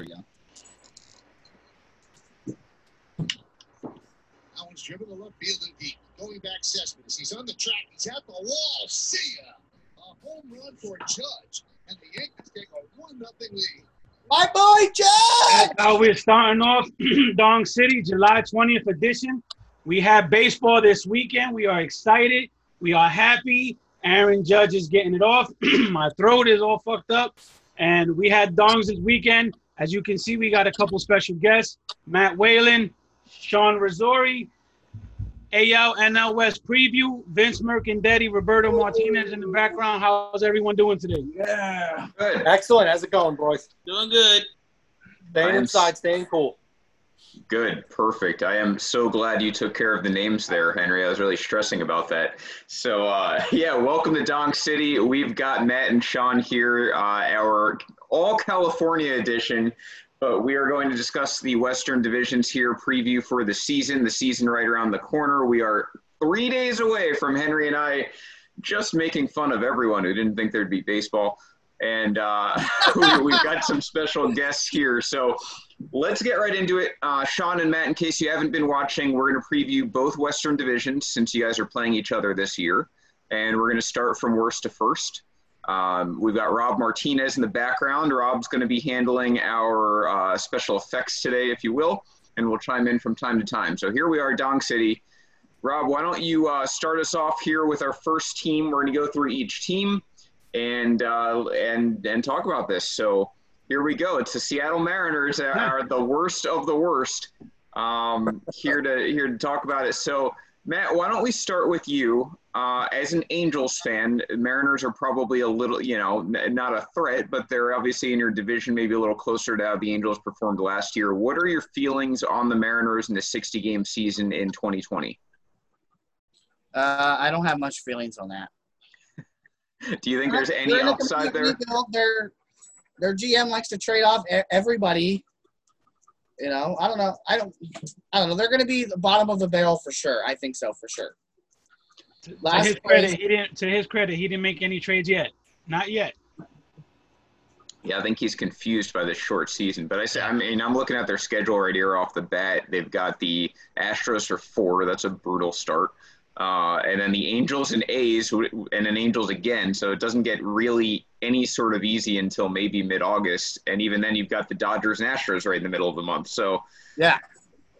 we go. That one's driven to left field and deep. Going back Cespedes. He's on the track. He's at the wall. See ya. A home run for Judge. And the Yankees take a 1 0 lead. My boy, Judge! Uh, we're starting off Dong City, July 20th edition. We have baseball this weekend. We are excited. We are happy. Aaron Judge is getting it off. My throat is all fucked up. And we had Dongs this weekend. As you can see, we got a couple special guests Matt Whalen, Sean Rizzori, AL NL West preview, Vince Mercandetti, Roberto Martinez in the background. How's everyone doing today? Yeah. Good. Excellent. How's it going, boys? Doing good. Staying I'm inside, staying cool. Good. Perfect. I am so glad you took care of the names there, Henry. I was really stressing about that. So, uh, yeah, welcome to Dong City. We've got Matt and Sean here, uh, our all California edition. But we are going to discuss the Western divisions here, preview for the season. The season right around the corner. We are three days away from Henry and I just making fun of everyone who didn't think there'd be baseball. And uh, we've got some special guests here. So let's get right into it. Uh, Sean and Matt, in case you haven't been watching, we're going to preview both Western divisions since you guys are playing each other this year. And we're going to start from worst to first. Um, we've got Rob Martinez in the background. Rob's going to be handling our uh, special effects today, if you will, and we'll chime in from time to time. So here we are, Dong City. Rob, why don't you uh, start us off here with our first team? We're going to go through each team and uh, and and talk about this. So here we go. It's the Seattle Mariners that are the worst of the worst. Um, here to here to talk about it. So Matt, why don't we start with you? Uh, as an Angels fan, Mariners are probably a little, you know, n- not a threat, but they're obviously in your division, maybe a little closer to how the Angels performed last year. What are your feelings on the Mariners in the 60 game season in 2020? Uh, I don't have much feelings on that. Do you think there's any They're in a upside there? Their their GM likes to trade off e- everybody. You know, I don't know. I don't. I don't know. They're going to be the bottom of the barrel for sure. I think so for sure. To, to Last his place- credit, he didn't. To his credit, he didn't make any trades yet. Not yet. Yeah, I think he's confused by the short season. But I say, I mean, I'm looking at their schedule right here off the bat. They've got the Astros for four. That's a brutal start. Uh, and then the Angels and A's, who- and then Angels again. So it doesn't get really any sort of easy until maybe mid August. And even then, you've got the Dodgers and Astros right in the middle of the month. So Yeah.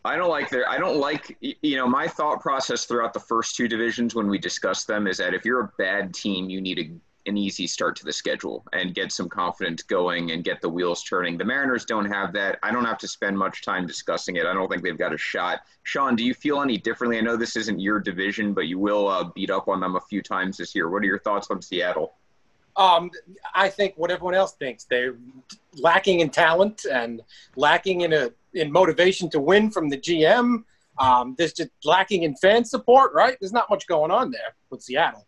I don't like their. I don't like. You know, my thought process throughout the first two divisions when we discuss them is that if you're a bad team, you need a, an easy start to the schedule and get some confidence going and get the wheels turning. The Mariners don't have that. I don't have to spend much time discussing it. I don't think they've got a shot. Sean, do you feel any differently? I know this isn't your division, but you will uh, beat up on them a few times this year. What are your thoughts on Seattle? Um, I think what everyone else thinks. They're lacking in talent and lacking in a in motivation to win from the GM. Um, there's just lacking in fan support, right? There's not much going on there with Seattle.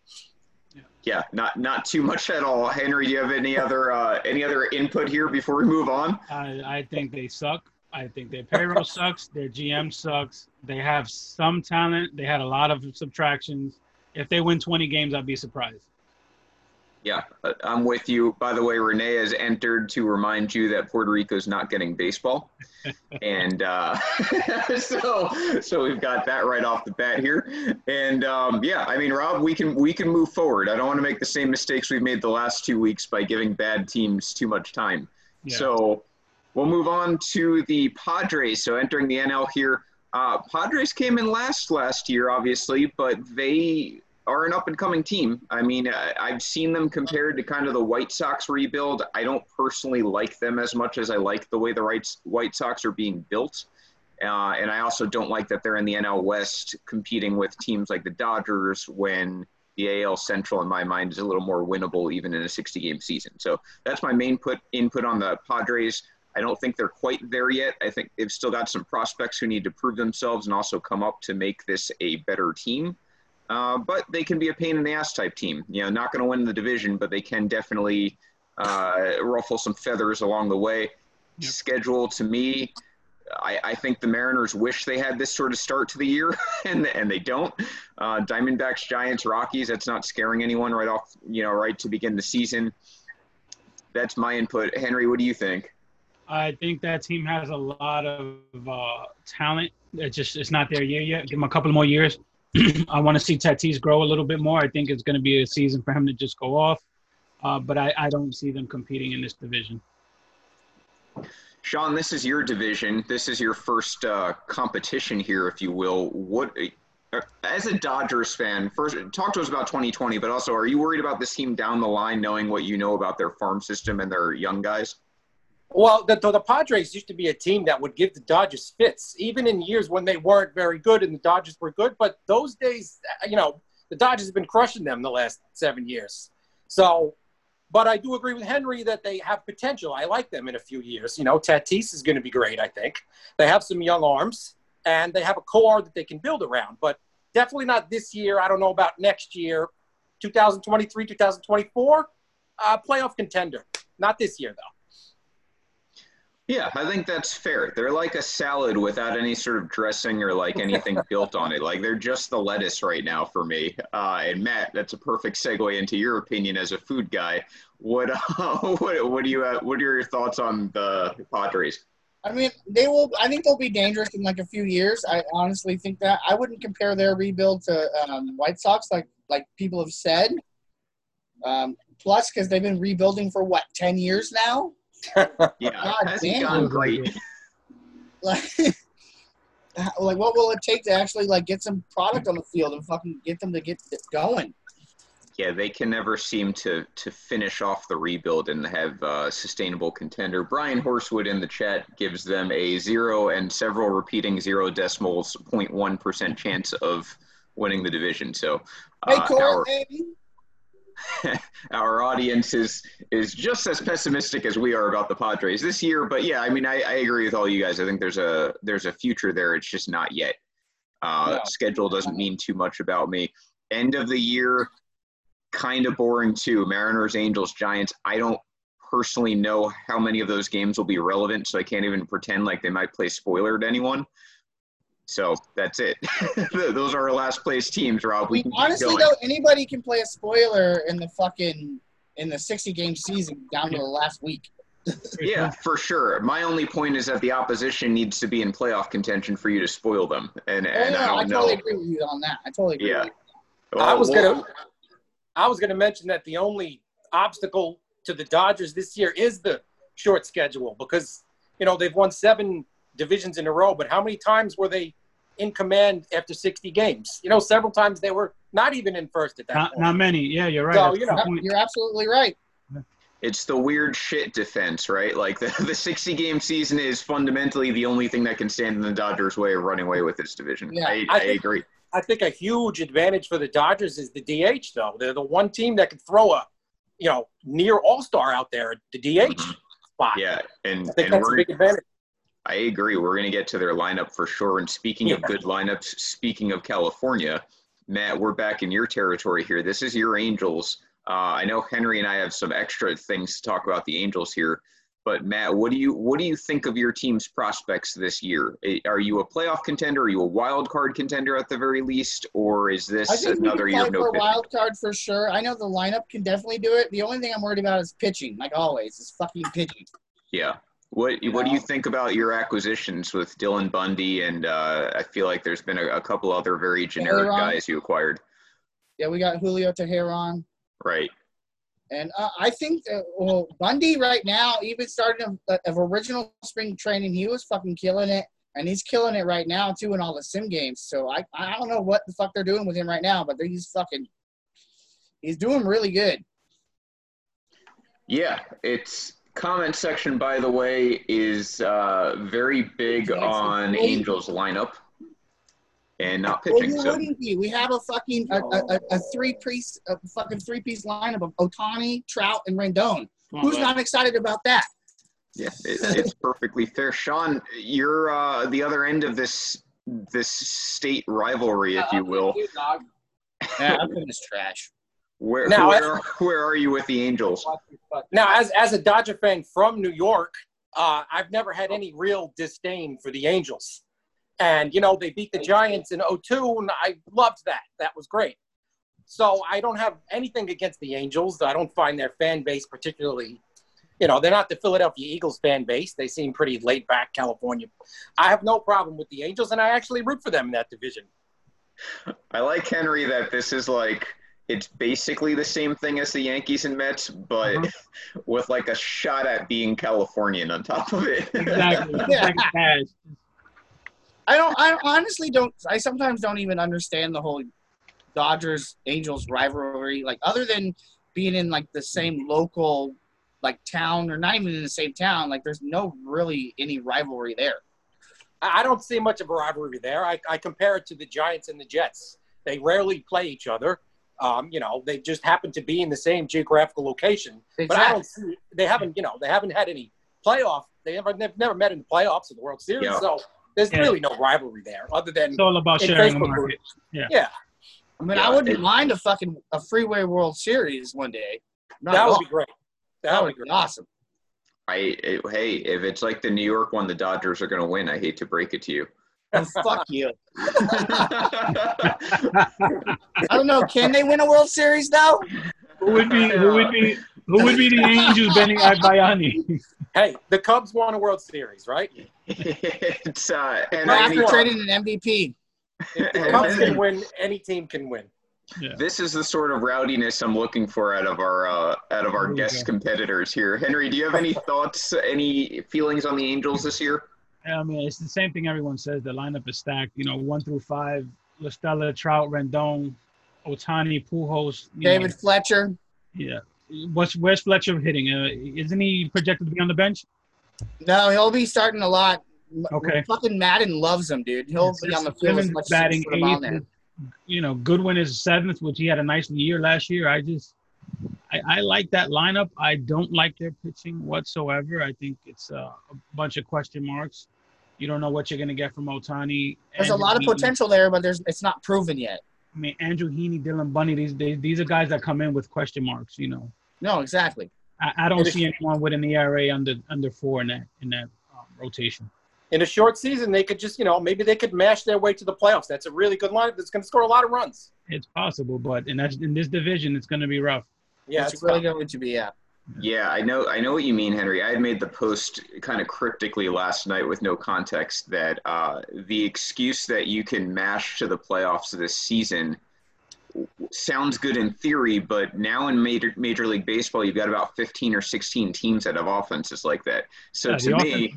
Yeah, not not too much at all. Henry, do you have any other uh, any other input here before we move on? I, I think they suck. I think their payroll sucks. Their GM sucks. They have some talent. They had a lot of subtractions. If they win 20 games, I'd be surprised. Yeah, uh, I'm with you. By the way, Renee has entered to remind you that Puerto Rico is not getting baseball, and uh, so so we've got that right off the bat here. And um, yeah, I mean, Rob, we can we can move forward. I don't want to make the same mistakes we've made the last two weeks by giving bad teams too much time. Yeah. So we'll move on to the Padres. So entering the NL here, uh, Padres came in last last year, obviously, but they are an up and coming team. I mean, uh, I've seen them compared to kind of the White Sox rebuild. I don't personally like them as much as I like the way the White Sox are being built. Uh, and I also don't like that they're in the NL West competing with teams like the Dodgers when the AL Central, in my mind, is a little more winnable even in a 60 game season. So that's my main put input on the Padres. I don't think they're quite there yet. I think they've still got some prospects who need to prove themselves and also come up to make this a better team. Uh, but they can be a pain in the ass type team. You know, not going to win the division, but they can definitely uh, ruffle some feathers along the way. Yep. Schedule to me, I, I think the Mariners wish they had this sort of start to the year, and and they don't. Uh, Diamondbacks, Giants, Rockies. That's not scaring anyone right off. You know, right to begin the season. That's my input. Henry, what do you think? I think that team has a lot of uh, talent. It's just it's not there yet yet. Give them a couple more years. I want to see Tatis grow a little bit more. I think it's going to be a season for him to just go off. Uh, but I, I don't see them competing in this division. Sean, this is your division. This is your first uh, competition here, if you will. What, uh, as a Dodgers fan, first talk to us about 2020, but also, are you worried about this team down the line, knowing what you know about their farm system and their young guys? Well, the, the Padres used to be a team that would give the Dodgers fits, even in years when they weren't very good and the Dodgers were good. But those days, you know, the Dodgers have been crushing them the last seven years. So, but I do agree with Henry that they have potential. I like them in a few years. You know, Tatis is going to be great, I think. They have some young arms and they have a core that they can build around, but definitely not this year. I don't know about next year, 2023, 2024, uh, playoff contender. Not this year, though. Yeah, I think that's fair. They're like a salad without any sort of dressing or like anything built on it. Like they're just the lettuce right now for me. Uh, and Matt, that's a perfect segue into your opinion as a food guy. What uh, what what do you uh, what are your thoughts on the Padres? I mean, they will. I think they'll be dangerous in like a few years. I honestly think that. I wouldn't compare their rebuild to um, White Sox, like like people have said. Um, plus, because they've been rebuilding for what ten years now. Yeah, God hasn't damn. gone great. like like what will it take to actually like get some product on the field and fucking get them to get it going Yeah, they can never seem to to finish off the rebuild and have a sustainable contender. Brian Horsewood in the chat gives them a zero and several repeating zero decimals 0.1 percent chance of winning the division. So hey uh, Cole, our baby. our audience is is just as pessimistic as we are about the Padres this year. But yeah, I mean, I, I agree with all you guys. I think there's a there's a future there. It's just not yet. Uh. Schedule doesn't mean too much about me. End of the year, kind of boring too. Mariners, Angels, Giants. I don't personally know how many of those games will be relevant, so I can't even pretend like they might play spoiler to anyone. So that's it. Those are our last place teams, Rob. I We mean, can honestly going. though anybody can play a spoiler in the fucking in the 60 game season down to the last week Yeah, for sure. My only point is that the opposition needs to be in playoff contention for you to spoil them, and oh, and no, I I, don't I totally know. agree with you on that i totally agree Yeah. with you. I was Well, gonna, I was gonna mention that the only obstacle to the Dodgers this year is the short schedule because you know they've won seven divisions in a row, but how many times were they in command after 60 games? You know, several times they were not even in first at that Not, point. not many. Yeah, you're right. So, That's you know, you're absolutely right It's the weird shit defense, right? Like the, the 60 game season is fundamentally the only thing that can stand in the Dodgers' way of running away with this division. Yeah, I, I I think- agree. I think a huge advantage for the Dodgers is the DH, though. They're the one team that can throw a, you know, near All Star out there the DH Mhm. spot. Yeah, and I think and that's a we're big advantage. I agree. We're going to get to their lineup for sure. And speaking of good lineups, speaking of California, Matt, we're back in your territory here. This is your Angels. Uh, I know Henry and I have some extra things to talk about the Angels here. But Matt, what do you what do you think of your team's prospects this year? Are you a playoff contender? Are you a wild card contender at the very least, or is this another year of no for pitching? wild card for sure. I know the lineup can definitely do it. The only thing I'm worried about is pitching, like always, is fucking pitching. Yeah. What What do you think about your acquisitions with Dylan Bundy and uh, I feel like there's been a, a couple other very generic guys you acquired, Yeah, we got Julio Teheran. right? And uh, I think that, well, Bundy right now, even starting of, of original spring training, he was fucking killing it. And he's killing it right now, too, in all the sim games. So I, I don't know what the fuck they're doing with him right now, but he's fucking, he's doing really good. Yeah, it's comment section by the way is uh, very big on Foley. Angels lineup and not pitching. who So wouldn't be? We have a fucking a, a, a, a three piece, a fucking three piece lineup of Otani, Trout, and Rendon. Who's not excited about that? yeah, it, it's perfectly fair. Sean, you're uh, the other end of this this state rivalry, if you will. Yeah, I'm in this trash. Where Now, where, where are you with the Angels? Now, as as a Dodger fan from New York, uh, I've never had any real disdain for the Angels. And you know, they beat the Giants in 02, and I loved that. That was great. So I don't have anything against the Angels. I don't find their fan base particularly you know, they're not the Philadelphia Eagles fan base. They seem pretty laid back California. I have no problem with the Angels, and I actually root for them in that division. I like Henry that this is like it's basically the same thing as the Yankees and Mets, but Uh-huh. with like a shot at being Californian on top of it. Exactly. Yeah. like a cash. I don't. I honestly don't. I sometimes don't even understand the whole Dodgers Angels rivalry. Like other than being in like the same local like town or not even in the same town. Like there's no really any rivalry there. I I don't see much of a rivalry there. I, I compare it to the Giants and the Jets. They rarely play each other. Um, you know, they just happen to be in the same geographical location. But I don't see they haven't, you know, they haven't had any playoff. They never they've never met in the playoffs of the World Series. Yeah. So there's Yeah. really no rivalry there, other than It's all about In sharing the Facebook market. yeah, yeah. I mean, Yeah, I wouldn't it- mind a fucking a freeway World Series one day. Not that would be great. That, That would would be be great. awesome. I it, hey, if it's like the New York one, the Dodgers are going to win. I hate to break it to you. Oh, fuck you. I don't know. Can they win a World Series though? Who would be who would be who would be the Angels Benny Agbayani? Hey, the Cubs won a World Series, right? it's uh, and Well, I after trading an MVP. If the Cubs can win, any team can win. this is the sort of rowdiness I'm looking for out of our uh, out of our guest go. competitors here. Henry, do you have any thoughts, any feelings on the Angels this year? I mean, it's the same thing everyone says. The lineup is stacked. You know, one through five: La Stella, Trout, Rendon, Otani, Pujols. you know, David Fletcher. yeah. What's where's Fletcher hitting? Uh, isn't he projected to be on the bench? No, he'll be starting a lot. Okay. Fucking Maddon loves him, dude. He'll It's be on the field as much batting you put him on there. eighth. You know, Goodwin is seventh, which he had a nice year last year. I just, I, I like that lineup. I don't like their pitching whatsoever. I think it's uh, a bunch of question marks. You don't know what you're gonna get from Otani. There's a lot of Heaney. potential there, but there's it's not proven yet. I mean, Andrew Heaney, Dylan Bundy. These they, these are guys that come in with question marks. You know, No, exactly. I, I don't It is- see anyone with an ERA under under four in that in that um, rotation. In a short season, they could just, you know, maybe they could mash their way to the playoffs. That's a really good lineup that's going to score a lot of runs. It's possible, but in that in this division, it's going to be rough. Yeah, it's it's really tough. going to be. Yeah. Yeah, I know. I know what you mean, Henry. I had made the post kind of cryptically last night with no context that uh, the excuse that you can mash to the playoffs this season sounds good in theory, but now in Major, Major League Baseball, you've got about 15 or 16 teams that have offenses like that. So Yeah, to me,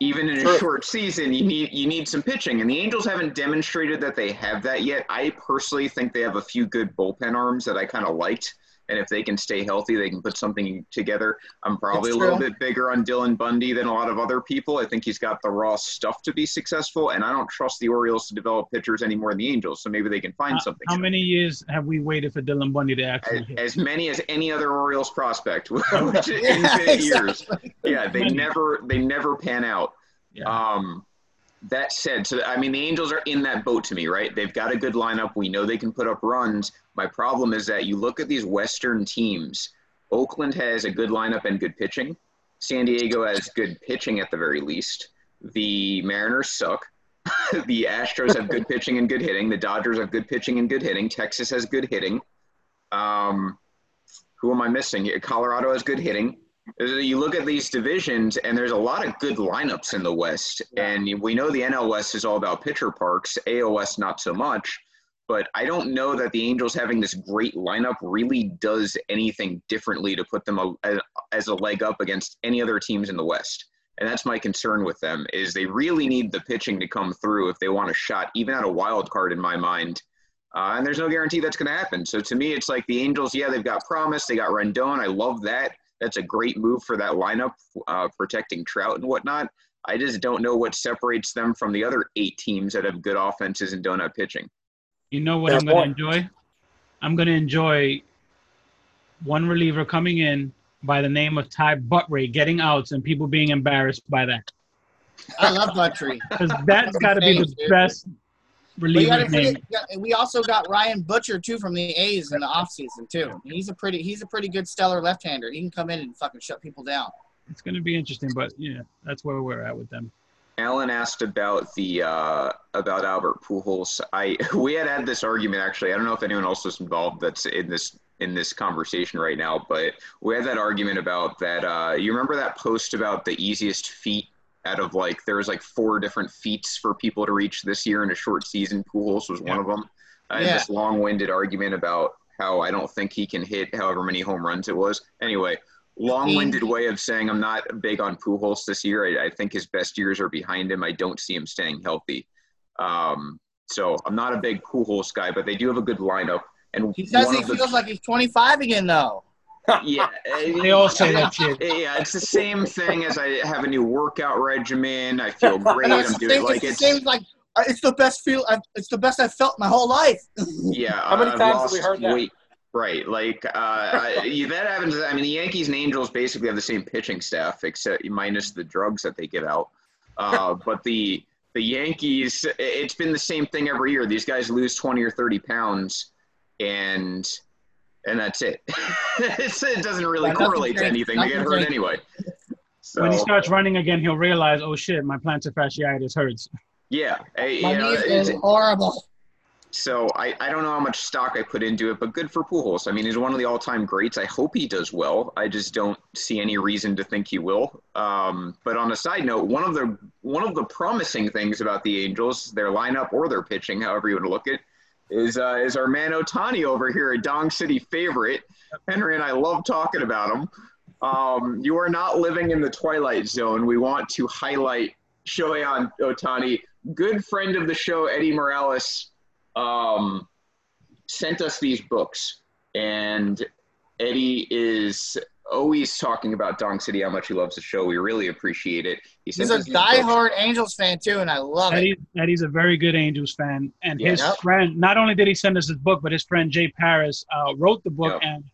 even in a True. short season, you need you need some pitching, and the Angels haven't demonstrated that they have that yet. I personally think they have a few good bullpen arms that I kind of liked, and if they can stay healthy, they can put something together. I'm probably a little bit bigger on Dylan Bundy than a lot of other people. I think he's got the raw stuff to be successful, and I don't trust the Orioles to develop pitchers any more than the Angels. So maybe they can find How- something. How many years have we waited for Dylan Bundy to actually As, as many as any other Orioles prospect, which Yeah, infinite years. Yeah, they never they never pan out. Yeah. Um, that said, so I mean, the Angels are in that boat to me, right? They've got a good lineup. We know they can put up runs. My problem is that you look at these Western teams. Oakland has a good lineup and good pitching. San Diego has good pitching at the very least. The Mariners suck. the Astros have good pitching and good hitting. The Dodgers have good pitching and good hitting. Texas has good hitting. Um, who am I missing? Colorado has good hitting. You look at these divisions, and there's a lot of good lineups in the West. And we know the NL West is all about pitcher parks, AOS not so much. But I don't know that the Angels having this great lineup really does anything differently to put them a, as a leg up against any other teams in the West. And that's my concern with them is they really need the pitching to come through if they want a shot, even at a wild card in my mind. Uh, and there's no guarantee that's going to happen. So to me, it's like the Angels. Yeah, they've got promise. They got Rendon. I love that. That's a great move for that lineup, uh, protecting Trout and whatnot. I just don't know what separates them from the other eight teams that have good offenses and don't have pitching. You know what Fair I'm going to enjoy? I'm going to enjoy one reliever coming in by the name of Ty Buttrey getting outs and people being embarrassed by that. I love Buttrey. Because that's got to be the dude. best We, reliever gotta name. we also got Ryan Buchter too from the A's in the offseason too. He's a pretty he's a pretty good stellar left-hander. He can come in and fucking shut people down. It's going to be interesting, but yeah, that's where we're at with them. Alan asked about the uh, about Albert Pujols. I we had had this argument actually. I don't know if anyone else was involved that's in this in this conversation right now, but we had that argument about that. Uh, you remember that post about the easiest feat out of like there was like four different feats for people to reach this year in a short season. Pujols was one of them. Uh, and Yeah. This long-winded argument about how I don't think he can hit however many home runs it was. Anyway, long-winded way of saying I'm not big on Pujols this year. I, I think his best years are behind him. I don't see him staying healthy. Um, so I'm not a big Pujols guy, but they do have a good lineup. And He says he the- feels like he's 25 again, though. Yeah, They all say that shit. Yeah, it's the same thing as I have a new workout regimen. I feel great. I'm doing same- like it's the it's same, like uh, it's the best feel. I've, it's the best I've felt my whole life. yeah. How many I've times have we heard that? weight. Right, like uh, I, that happens. I mean, the Yankees and Angels basically have the same pitching staff, except minus the drugs that they give out. Uh, but the the Yankees, it's been the same thing every year. These guys lose twenty or thirty pounds, and and that's it. it's, it doesn't really Yeah, nothing correlate to changed. anything. They get hurt changed. anyway. So When he starts running again, he'll realize, oh shit, my plantar fasciitis hurts. yeah, I- My you know, knees it's- is horrible. So I, I don't know how much stock I put into it, but good for Pujols. I mean, he's one of the all-time greats. I hope he does well. I just don't see any reason to think he will. Um, but on a side note, one of the one of the promising things about the Angels, their lineup or their pitching, however you want to look at, is uh, is our man Otani over here, a Dong City favorite. Henry and I love talking about him. Um, you are not living in the twilight zone. We want to highlight Shohei Otani, good friend of the show, Eddie Morales um, sent us these books, and Eddie is always talking about Dong City, how much he loves the show. We really appreciate it. He He's a us diehard Angels fan too, and I love it. Eddie's a very good Angels fan, and his Yep. friend. Not only did he send us his book, but his friend Jay Paris uh, wrote the book Yep. and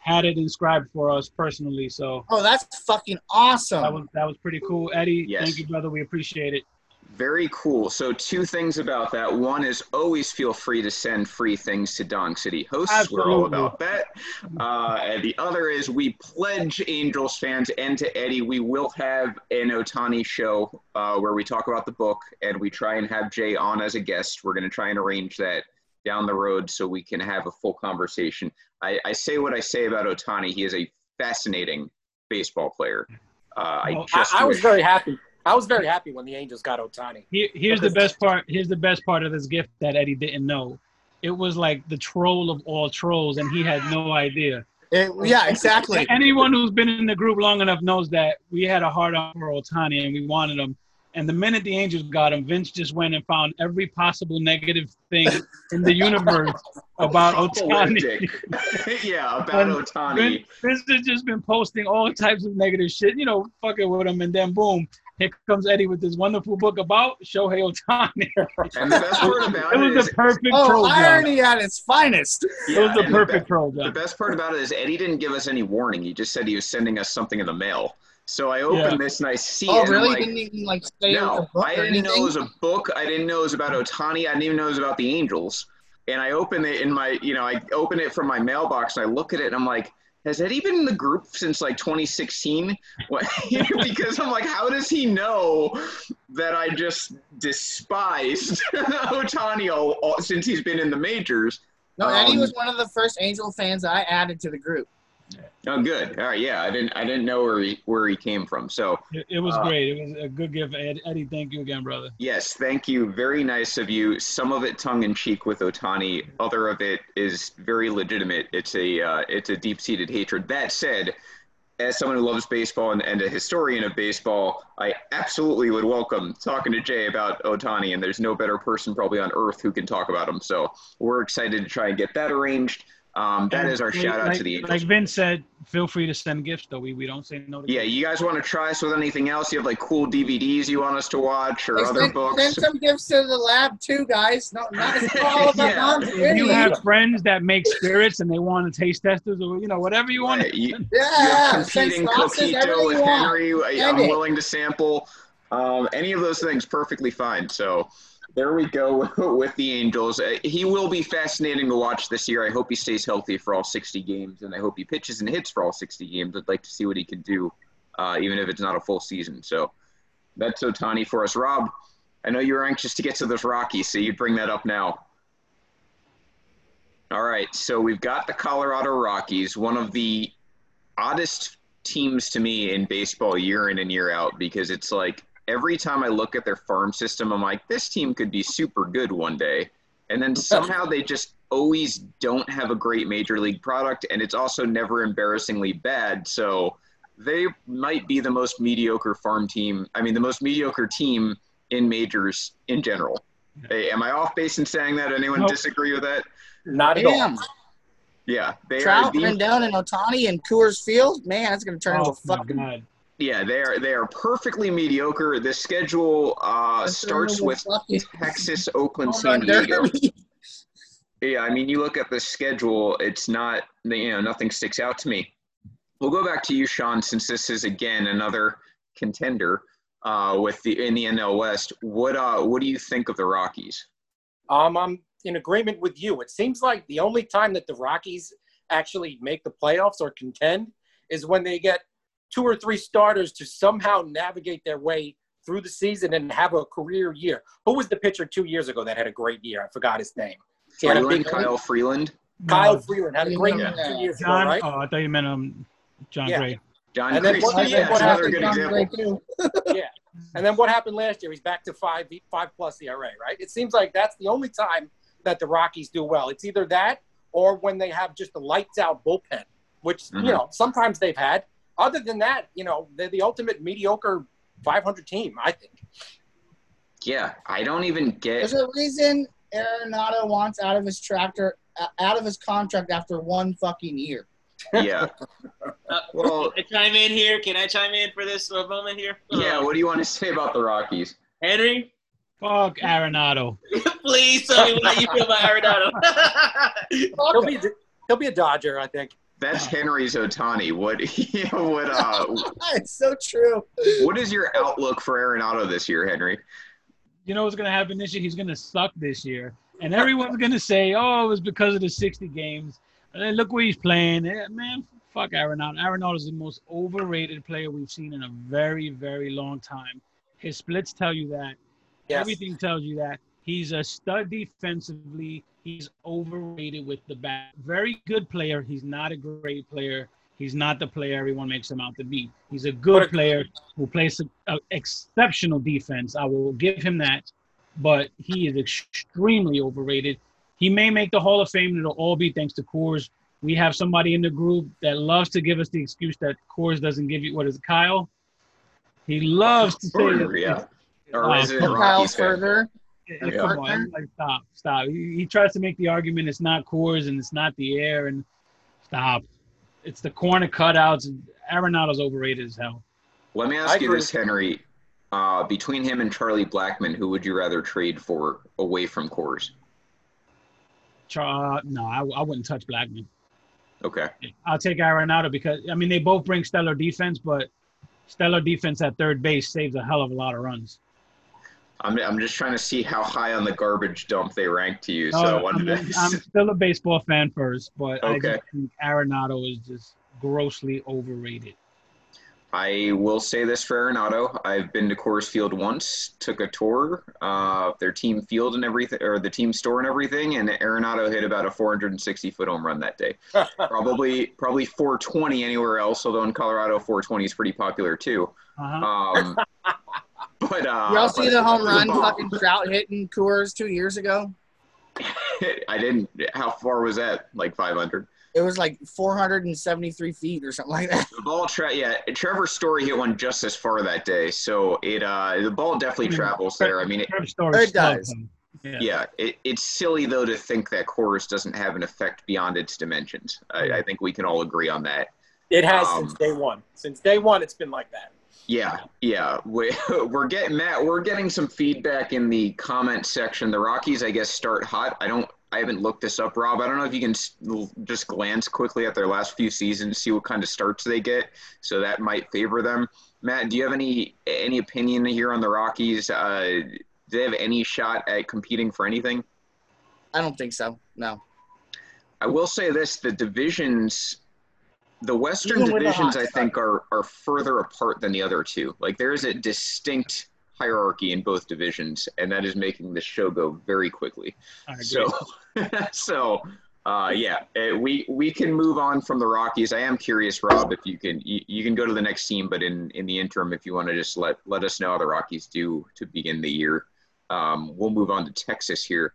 had it inscribed for us personally. So Oh, that's fucking awesome. that was that was pretty cool, Eddie. Yes. Thank you, brother. We appreciate it. Very cool. So two things about that. One is always feel free to send free things to Dong City hosts. We're all about that. Uh, and the other is we pledge Angels fans and to Eddie, we will have an Otani show uh, where we talk about the book and we try and have Jay on as a guest. We're going to try and arrange that down the road so we can have a full conversation. I, I say what I say about Otani. He is a fascinating baseball player. Uh, I Well, just I, I was very happy. I was very happy when the Angels got Otani. Here, here's the best part. Here's the best part of this gift that Eddie didn't know. It was like the troll of all trolls, and he had no idea. It- yeah, exactly. Anyone who's been in the group long enough knows that we had a hard on for Otani, and we wanted him. And the minute the Angels got him, Vince just went and found every possible negative thing in the universe about Otani. Apocalyptic. yeah, about And Otani. Vince, Vince has just been posting all types of negative shit, you know, fucking with him, and then boom, here comes Eddie with this wonderful book about Shohei Otani. And the best part about it it, was is, the perfect Oh, troll job. irony at its finest. It was the and perfect be- troll The, best part about it is Eddie didn't give us any warning. He just said he was sending us something in the mail. So I opened Yeah. this and I see Oh, it. and really? like, Didn't even like say it was a no, book I didn't know it was a book. I didn't know it was about Otani. I didn't even know it was about the Angels. And I open it in my, you know, I open it from my mailbox and I look at it and I'm like, has Eddie been in the group since like 2016? Because I'm like, how does he know that I just despised Otani all, all, since he's been in the majors? No, Eddie Um, was one of the first Angel fans I added to the group. Oh, good. All right, yeah. I didn't, I didn't know where he, where he came from. So It, it was Uh, great. It was a good gift, Ed, Eddie. Thank you again, brother. Yes, thank you. Very nice of you. Some of it tongue in cheek with Otani. Other of it is very legitimate. It's a uh, it's a deep seated hatred. That said, as someone who loves baseball and, and a historian of baseball, I absolutely would welcome talking to Jay about Otani. And there's no better person probably on earth who can talk about him. So we're excited to try and get that arranged. Um, that And is our like- shout out like, to the Angels. Like Vince said, feel free to send gifts, though. We, we don't say no to yeah, gifts. you guys want to try us with anything else? You have like cool DVDs you want us to watch or Hey, other send, books? send some gifts to the lab too, guys. No, not it's not all about Yeah. Mom's If you have friends that make spirits and they want to taste testers or, you know, whatever you want. Right, you- you yeah, have send competing sauces, coquito with you want. Henry. I- Send I'm it. willing to sample um, any of those things. Perfectly fine. So there we go with the Angels. Uh, he will be fascinating to watch this year. I hope he stays healthy for all 60 games, and I hope he pitches and hits for all 60 games. I'd like to see what he can do, uh, even if it's not a full season. So that's Otani for us. Rob, I know you were anxious to get to those Rockies, so you'd bring that up now. All right, so we've got the Colorado Rockies, one of the oddest teams to me in baseball year in and year out because it's like every time I look at their farm system, I'm like, this team could be super good one day. And then somehow they just always don't have a great major league product, and it's also never embarrassingly bad. So they might be the most mediocre farm team. I mean, the most mediocre team in majors in general. Hey, am I off base in saying that? Anyone Nope. disagree with that? Not at all. Yeah, they are. Trout, The, Rendon, and Otani and Coors Field. Man, that's gonna turn oh into Oh, a my fucking. God. yeah, they are. They are perfectly mediocre. The schedule uh, starts with into a fucking Texas, Oakland, home San Diego. Yeah, I mean, you look at the schedule, it's not, you know, nothing sticks out to me. We'll go back to you, Sean, since this is again another contender uh, with the in the NL West. What uh, what do you think of the Rockies? Um, I'm in agreement with you. It seems like the only time that the Rockies actually make the playoffs or contend is when they get two or three starters to somehow navigate their way through the season and have a career year. Who was the pitcher two years ago that had a great year? I forgot his name. He had Freeland, big- Kyle Freeland, Kyle No, Freeland had a great Yeah. year two years ago, right? Oh, I thought you meant um, John Yeah. Gray. John And then Christie. what- Yeah, what another happened good Jon Gray, example. too. And then what happened last year? He's back to five five plus ERA, right? It seems like that's the only time that the Rockies do well. It's either that or when they have just a lights out bullpen, which Mhm. you know sometimes they've had. Other than that, you know they're the ultimate mediocre 500 team. I think. Yeah, I don't even get. There's a reason Arenado wants out of his tractor, uh, out of his contract after one fucking year. Yeah. Uh, Well, Can I chime in here? Can I chime in for this uh, moment here? yeah. What do you want to say about the Rockies? Henry, Fuck Arenado. please tell me how you feel about Arenado. He'll be he'll be a Dodger, I think. That's Henry's Otani. What? You know, what? Uh, it's so true. what is your outlook for Arenado this year, Henry? You know what's gonna happen this year? He's gonna suck this year, and everyone's gonna say, "Oh, it was because of the 60 games." And then look where he's playing. Man, fuck Arenado. Arenado is the most overrated player we've seen in a very, very long time. His splits tell you that. Yes. Everything tells you that. He's a stud defensively. He's overrated with the bat. Very good player. He's not a great player. He's not the player everyone makes him out to be. He's a good player who plays a, a exceptional defense. I will give him that, but he is extremely overrated. He may make the Hall of Fame, and it'll all be thanks to Coors. We have somebody in the group that loves to give us the excuse that Coors doesn't give you. What is it, Kyle? He loves to say yeah. Or Uh, Kyle further. Yeah, Yeah. Come on, like, stop, stop. He, he tries to make the argument it's not Coors and it's not the air and stop. It's the corner cutouts. Arenado's overrated as hell. Let me I ask you agree. this, Henry. Uh, between him and Charlie Blackmon, who would you rather trade for away from Coors? Char- no, I, I wouldn't touch Blackmon. Okay. I'll take Arenado because I mean they both bring stellar defense, but stellar defense at third base saves a hell of a lot of runs. I'm, I'm just trying to see how high on the garbage dump they rank to you. So Uh, I I'm, to. I'm still a baseball fan first, but I Okay. just think Arenado is just grossly overrated. I will say this for Arenado. I've been to Coors Field once, took a tour uh, of their team field and everything, or the team store and everything, and Arenado hit about a 460 foot home run that day. probably probably 420 anywhere else, although in Colorado 420 is pretty popular too. Uh-huh. Um, but uh, You all see the home run but- fucking Trout hitting Coors two years ago? I didn't. How far was that? Like 500. It was like 473 feet or something like that. The ball, tra- yeah. Trevor Story hit one just as far that day, so it uh, the ball definitely travels there. I mean, it, Trevor Story It does. Yeah. yeah, it, it's silly though to think that Coors doesn't have an effect beyond its dimensions. I, I think we can all agree on that. It has Um, since day one. Since day one, it's been like that. Yeah, yeah. We, we're getting Matt. We're getting some feedback in the comment section. The Rockies, I guess, start hot. I don't. I haven't looked this up, Rob. I don't know if you can just glance quickly at their last few seasons, see what kind of starts they get. So that might favor them. Matt, do you have any any opinion here on the Rockies? Uh, do they have any shot at competing for anything? I don't think so. No. I will say this: the divisions, the Western Even with the divisions, I think, are are further apart than the other two. Like there is a distinct hierarchy in both divisions, and that is making this show go very quickly. So, so Uh, yeah, uh, we we can move on from the Rockies. I am curious, Rob, if you can you, you can go to the next team, but in in the interim, if you want to just let let us know how the Rockies do to begin the year, um, we'll move on to Texas here.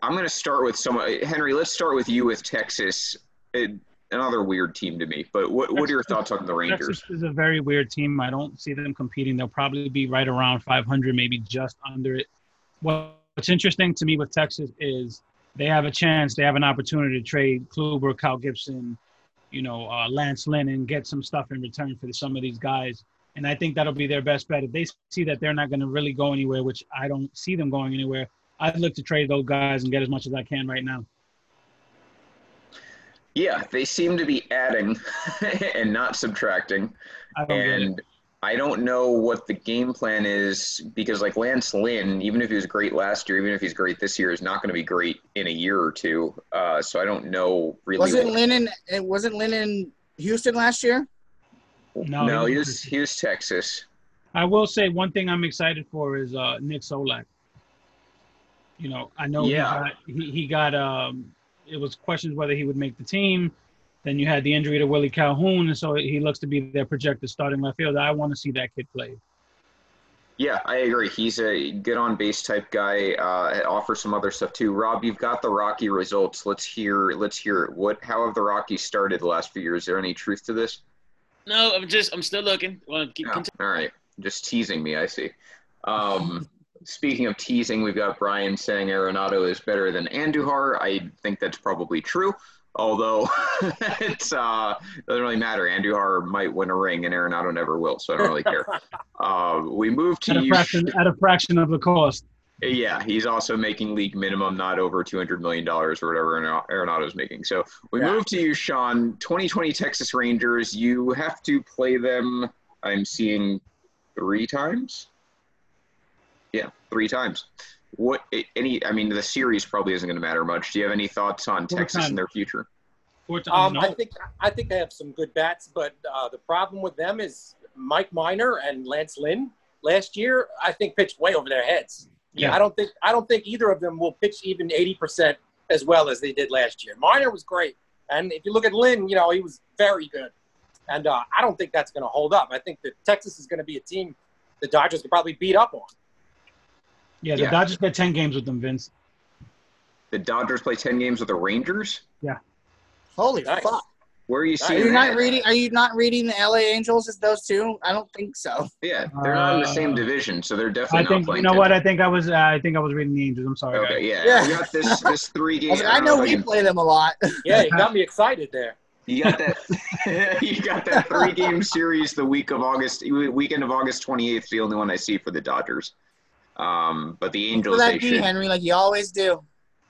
I'm going to start with some Henry. Let's start with you with Texas. It, another weird team to me, but what what are your thoughts on the Rangers? Texas is a very weird team. I don't see them competing. They'll probably be right around 500, maybe just under it. What's interesting to me with Texas is they have a chance, they have an opportunity to trade Kluber, Kyle Gibson, you know, uh, Lance Lynn, and get some stuff in return for some of these guys. And I think that'll be their best bet. If they see that they're not going to really go anywhere, which I don't see them going anywhere, I'd look to trade those guys and get as much as I can right now. Yeah, they seem to be adding and not subtracting. I don't get it. and I don't know what the game plan is because like Lance Lynn, even if he was great last year, even if he's great this year, is not going to be great in a year or two. Uh, so I don't know really. Wasn't what- Lynn in, it wasn't Lynn in Houston last year? No, no, he he was- was he was Texas. I will say one thing I'm excited for is uh, Nick Solak. You know, I know Yeah. he got, he, he got um, it was questions whether he would make the team. Then you had the injury to Willie Calhoun, and so he looks to be their projected starting left fielder. I want to see that kid play. Yeah, I agree. He's a good on base type guy. Uh, offers some other stuff too. Rob, you've got the Rocky results. Let's hear. Let's hear it. What? How have the Rockies started the last few years? Is there any truth to this? No, I'm just I'm still looking. Want to keep No. All right, just teasing me. I see. Um, speaking of teasing, we've got Brian saying Arenado is better than Andujar. I think that's probably true. Although it uh, doesn't really matter. Andujar might win a ring, and Arenado never will, so I don't really care. Uh, we move to At a fraction, at a fraction of the cost. Yeah, he's also making league minimum, not over two hundred million dollars or whatever Arena- Arenado's making. So we Yeah. move to you, Sean. Twenty twenty Texas Rangers. You have to play them. I'm seeing three times. Yeah, three times. What? Any? I mean, the series probably isn't going to matter much. Do you have any thoughts on Four Texas times. and their future? Four times. Um, no. I think I think they have some good bats, but uh, the problem with them is Mike Minor and Lance Lynn last year. I think pitched way over their heads. Yeah. I don't think I don't think either of them will pitch even eighty percent as well as they did last year. Minor was great, and if you look at Lynn, you know he was very good, and uh, I don't think that's going to hold up. I think that Texas is going to be a team the Dodgers could probably beat up on. Yeah, the yeah. Dodgers got 10 games with them, Vince. The Dodgers play ten games with the Rangers. Yeah. Holy Nice. fuck! Where are you Are Are seeing you not reading? Are you not reading the LA Angels as those two? I don't think so. Yeah, they're not in the same Uh, division, so they're I definitely think not playing. I think you know 10. what? I think I was. Uh, I think I was reading the Angels. I'm sorry. Okay, guys. yeah. Yeah. You got this this three I, game. was like, I know we play them a lot. Yeah, you got me excited there. You got that. you got that three game series the week of August, weekend of August twenty eighth. The only one I see for the Dodgers. Um, but the For Angels, that they D, should. Henry, like you always do.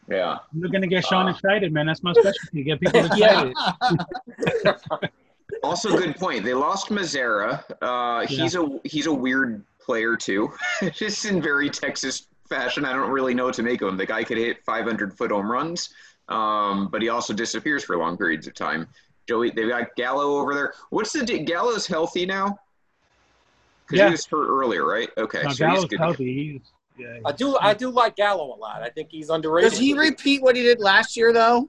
Yeah. You're gonna get Sean Uh, excited, man. That's my specialty. Get people Yeah. excited. Also, good point. They lost Mazara. Uh, he's a he's a weird player too. Just in very Texas fashion. I don't really know what to make of him. The guy could hit 500 foot home runs, um, but he also disappears for long periods of time. Joey, they've got Gallo over there. What's the Gallo's healthy now? Because Yeah. he was hurt earlier, right? Okay, Now, so he's Gallo's good. healthy. He's, yeah, I do I do like Gallo a lot. I think he's underrated. Does he repeat what he did last year, though?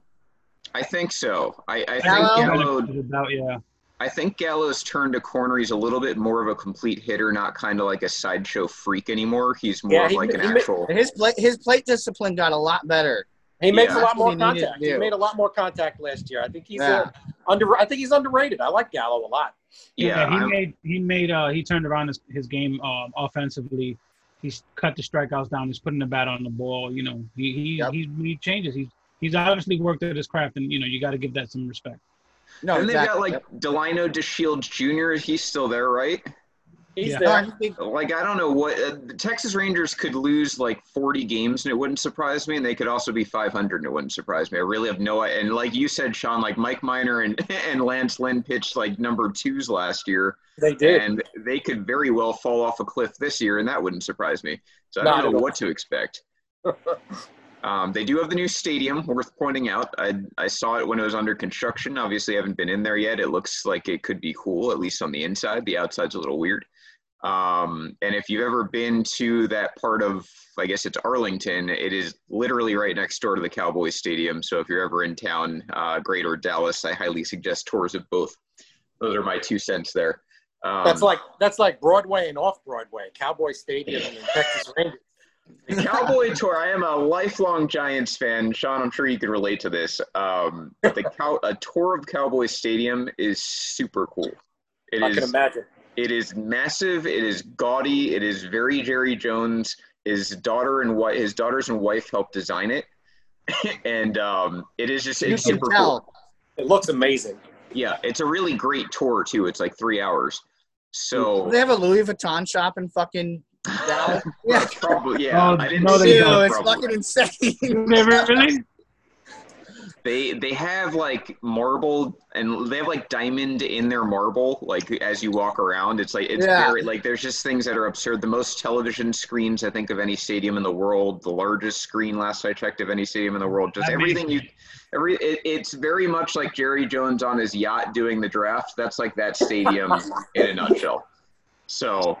I think so. I, I Gallo? think Gallo. of about, yeah. I think Gallo's turned a corner. He's a little bit more of a complete hitter, not kind of like a sideshow freak anymore. He's more Yeah, of he- like an he actual. His plate, his plate discipline got a lot better. He makes Yeah. a lot more he contact. He made a lot more contact last year. I think he's Yeah. uh, under. I think he's underrated. I like Gallo a lot. Yeah, he I'm- made he made uh he turned around his, his game um, offensively. He's cut the strikeouts down. He's putting the bat on the ball. You know, he he Yep. he, he changes. He's he's obviously worked at his craft, and you know you got to give that some respect. No, and they've got exactly. like Delino DeShields Jr. He's still there, right? He's Yeah. There. I think- Like I don't know what uh, the Texas Rangers could lose like 40 games and it wouldn't surprise me, and they could also be 500 and it wouldn't surprise me. I really have no. Idea. And like you said, Sean, like Mike Minor and and Lance Lynn pitched like number twos last year, They did. and they could very well fall off a cliff this year, and that wouldn't surprise me. So I Not don't know all. what to expect. um, they do have the new stadium, worth pointing out. I, I saw it when it was under construction. Obviously, I haven't been in there yet. It looks like it could be cool, at least on the inside. The outside's a little weird. Um, and if you've ever been to that part of, I guess it's Arlington, it is literally right next door to the Cowboys Stadium. So if you're ever in town, uh, great or Dallas, I highly suggest tours of both. Those are my two cents there. Um, That's like that's like Broadway and off Broadway, Cowboy Stadium and Texas Rangers. the Cowboy tour. I am a lifelong Giants fan. Sean, I'm sure you could relate to this. Um, the cow, a tour of Cowboy Stadium is super cool. It I is. can imagine. It is massive. It is gaudy. It is very Jerry Jones. His daughter and wife, his daughters and wife helped design it, and um, it is just You it's super tell. cool. It looks amazing. Yeah, it's a really great tour too. It's like three hours. So Do they have a Louis Vuitton shop in fucking Dallas? yeah. probably yeah. Oh, I didn't no, see they Dude, that it's probably. fucking insane. They really? They they have like marble and they have like diamond in their marble. Like as you walk around, it's like it's Yeah. very like there's just things that are absurd. The most television screens I think of any stadium in the world. The largest screen last I checked of any stadium in the world. Just everything you every it, it's very much like Jerry Jones on his yacht doing the draft. That's like that stadium in a nutshell. So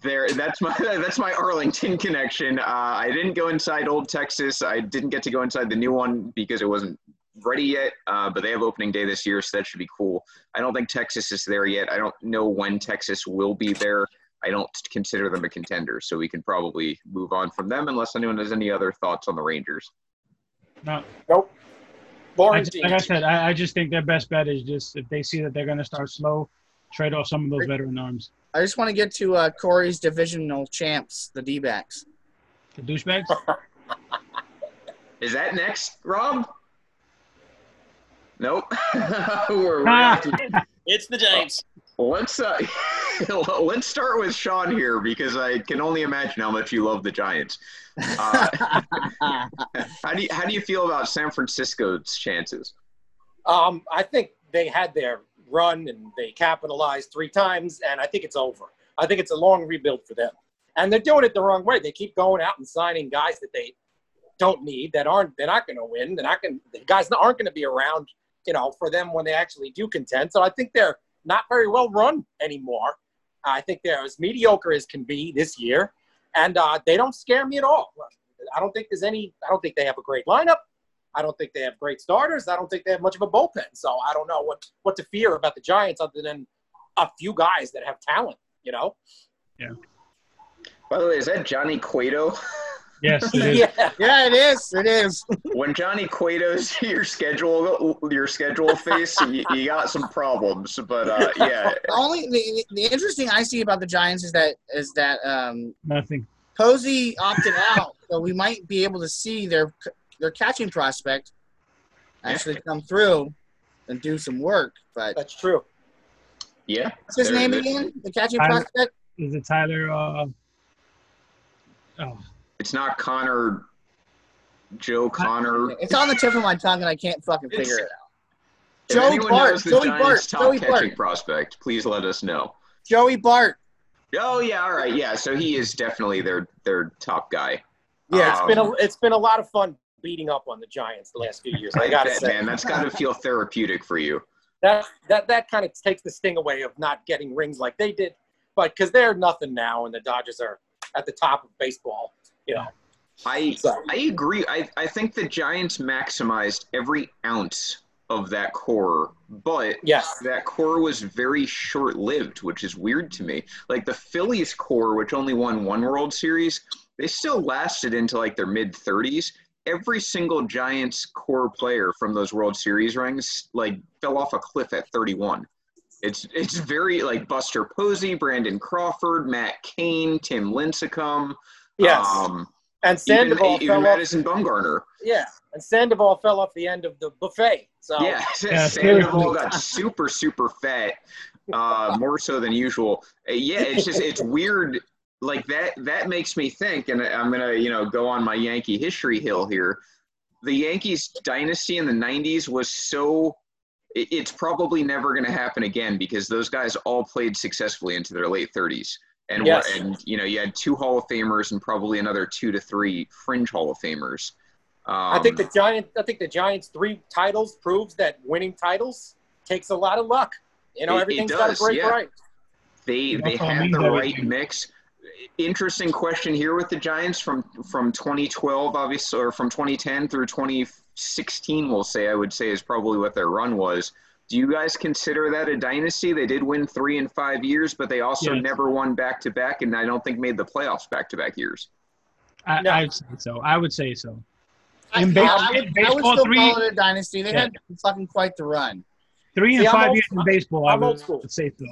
there that's my that's my Arlington connection. Uh, I didn't go inside Old Texas. I didn't get to go inside the new one because it wasn't ready yet. Uh, but they have opening day this year, so that should be cool. I don't think Texas is there yet. I don't know when Texas will be there. I don't consider them a contender, so we can probably move on from them unless anyone has any other thoughts on the Rangers. No. Nope. I just, like I said, I, I just think their best bet is just if they see that they're going to start slow, trade off some of those veteran arms. I just want to get to uh, Corey's divisional champs, the D backs. The douchebags? Is that next, Rob? Nope. We're- we're Ah, It's the Giants. Let's uh, let's start with Sean here because I can only imagine how much you love the Giants. Uh, how do you how do you feel about San Francisco's chances? Um, I think they had their run and they capitalized three times, and I think it's over. I think it's a long rebuild for them, and they're doing it the wrong way. They keep going out and signing guys that they don't need, that aren't they're not going to win. They're not going. The guys aren't going to be around, you know, for them when they actually do contend. So I think they're not very well run anymore. I think they're as mediocre as can be this year, and uh, they don't scare me at all. I don't think there's any. I don't think they have a great lineup. I don't think they have great starters. I don't think they have much of a bullpen. So I don't know what what to fear about the Giants other than a few guys that have talent. You know? Yeah. By the way, is that Johnny Cueto? yes, it is. yeah. yeah, it is. It is. when Johnny Cueto's your schedule your schedule face, you, you got some problems. But uh, yeah, The only the, the interesting I see about the Giants is that is that um, Nothing. Posey opted out, so we might be able to see their their catching prospect actually come through and do some work. But That's true. yeah. what's his name again? The catching Tyler- prospect? Is it Tyler? Uh, oh, It's not Connor, Joe Connor. It's on the tip of my tongue and I can't fucking figure it out. Joey Bart. Joey Giants' Bart. top Joey catching Bart. prospect, please let us know. Joey Bart. Oh yeah, all right, yeah. So he is definitely their their top guy. Yeah. It's been a um, it's been a lot of fun beating up on the Giants the last few years. I I gotta bet, say man, that's got to feel therapeutic for you. that that that kind of takes the sting away of not getting rings like they did. But because they're nothing now, and the Dodgers are at the top of baseball. You know, I So- I agree. I I think the Giants maximized every ounce of that core, but yes, that core was very short lived, which is weird to me. Like the Phillies core, which only won one World Series, they still lasted into like their mid 30s. Every single Giants core player from those World Series rings like fell off a cliff at 31. It's it's very like Buster Posey, Brandon Crawford, Matt Cain, Tim Lincecum, yes. um, and Sandoval even fell off. Madison Bumgarner. Yeah, and Sandoval fell off the end of the buffet. So Yeah, Yeah, Sandoval got super, super fat, uh, more so than usual. Uh, Yeah, it's just it's weird. Like that, that makes me think, and I'm gonna, you know, go on my Yankee history hill here. The Yankees dynasty in the '90s was so. it- It's probably never going to happen again because those guys all played successfully into their late 30s, and Yes. were, and you know you had two Hall of Famers and probably another two to three fringe Hall of Famers. Um, I think the Giants. I think the Giants' three titles proves that winning titles takes a lot of luck. You know, It- it everything's got to does, break yeah. right. They That's they had the right everything. mix. Interesting question here with the Giants from from 2012, obviously, or from 2010 through 2016. We'll say I would say is probably what their run was. Do you guys consider that a dynasty? They did win three in five years, but they also Yes. never won back to back, and I don't think made the playoffs back to back years. I, No. I'd say so. I would say so. I, In I, base- I, in I would still three- call it a dynasty. They Yeah. had fucking quite the run. Three and See, I'm five old- years in baseball, I I'm old would school. say so.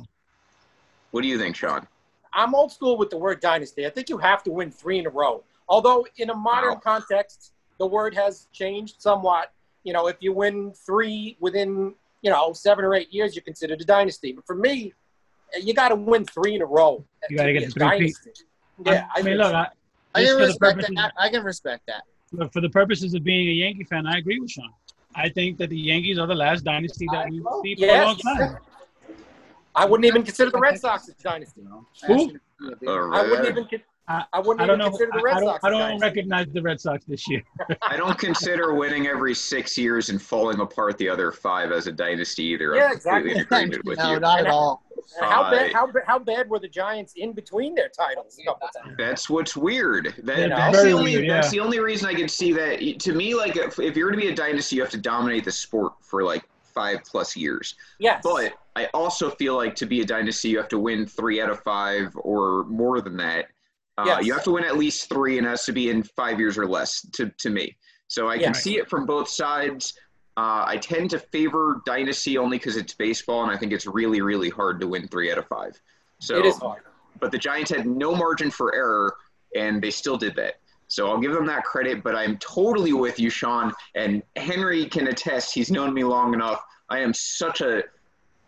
What do you think, Sean? I'm old school with the word dynasty. I think you have to win three in a row. Although in a modern Wow. context, the word has changed somewhat. You know, if you win three within you know seven or eight years, you're considered a dynasty. But for me, you got to win three in a row. You gotta get be a three-peat. dynasty. Yeah, I, mean, look, I, I can respect purposes, that. I, I can respect that. look, for the purposes of being a Yankee fan, I agree with Sean. I think that the Yankees are the last dynasty that we've seen for a long time. I wouldn't even consider the Red Sox a dynasty. Who? I wouldn't even. Con- I- I wouldn't I don't even know. consider the I, Red I don't, Sox. I a don't recognize the Red Sox this year. I don't consider winning every six years and falling apart the other five as a dynasty either. Yeah, I'm completely in exactly. agreement with no, you. not at all. And how Uh, bad? How, ba- how bad were the Giants in between their titles? A couple times. That's what's weird. That, Yeah, that's the only weird, that's the only reason I could see that. To me, like if, if you're to be a dynasty, you have to dominate the sport for like five plus years. Yes. But I also feel like to be a dynasty, you have to win three out of five or more than that. Uh, Yes. You have to win at least three, and it has to be in five years or less. To to me, so I can Yeah. see it from both sides. Uh, I tend to favor dynasty only because it's baseball, and I think it's really really hard to win three out of five. So it is hard. but the Giants had no margin for error, and they still did that. So I'll give them that credit. But I'm totally with you, Sean, and Henry can attest. He's known me long enough. I am such a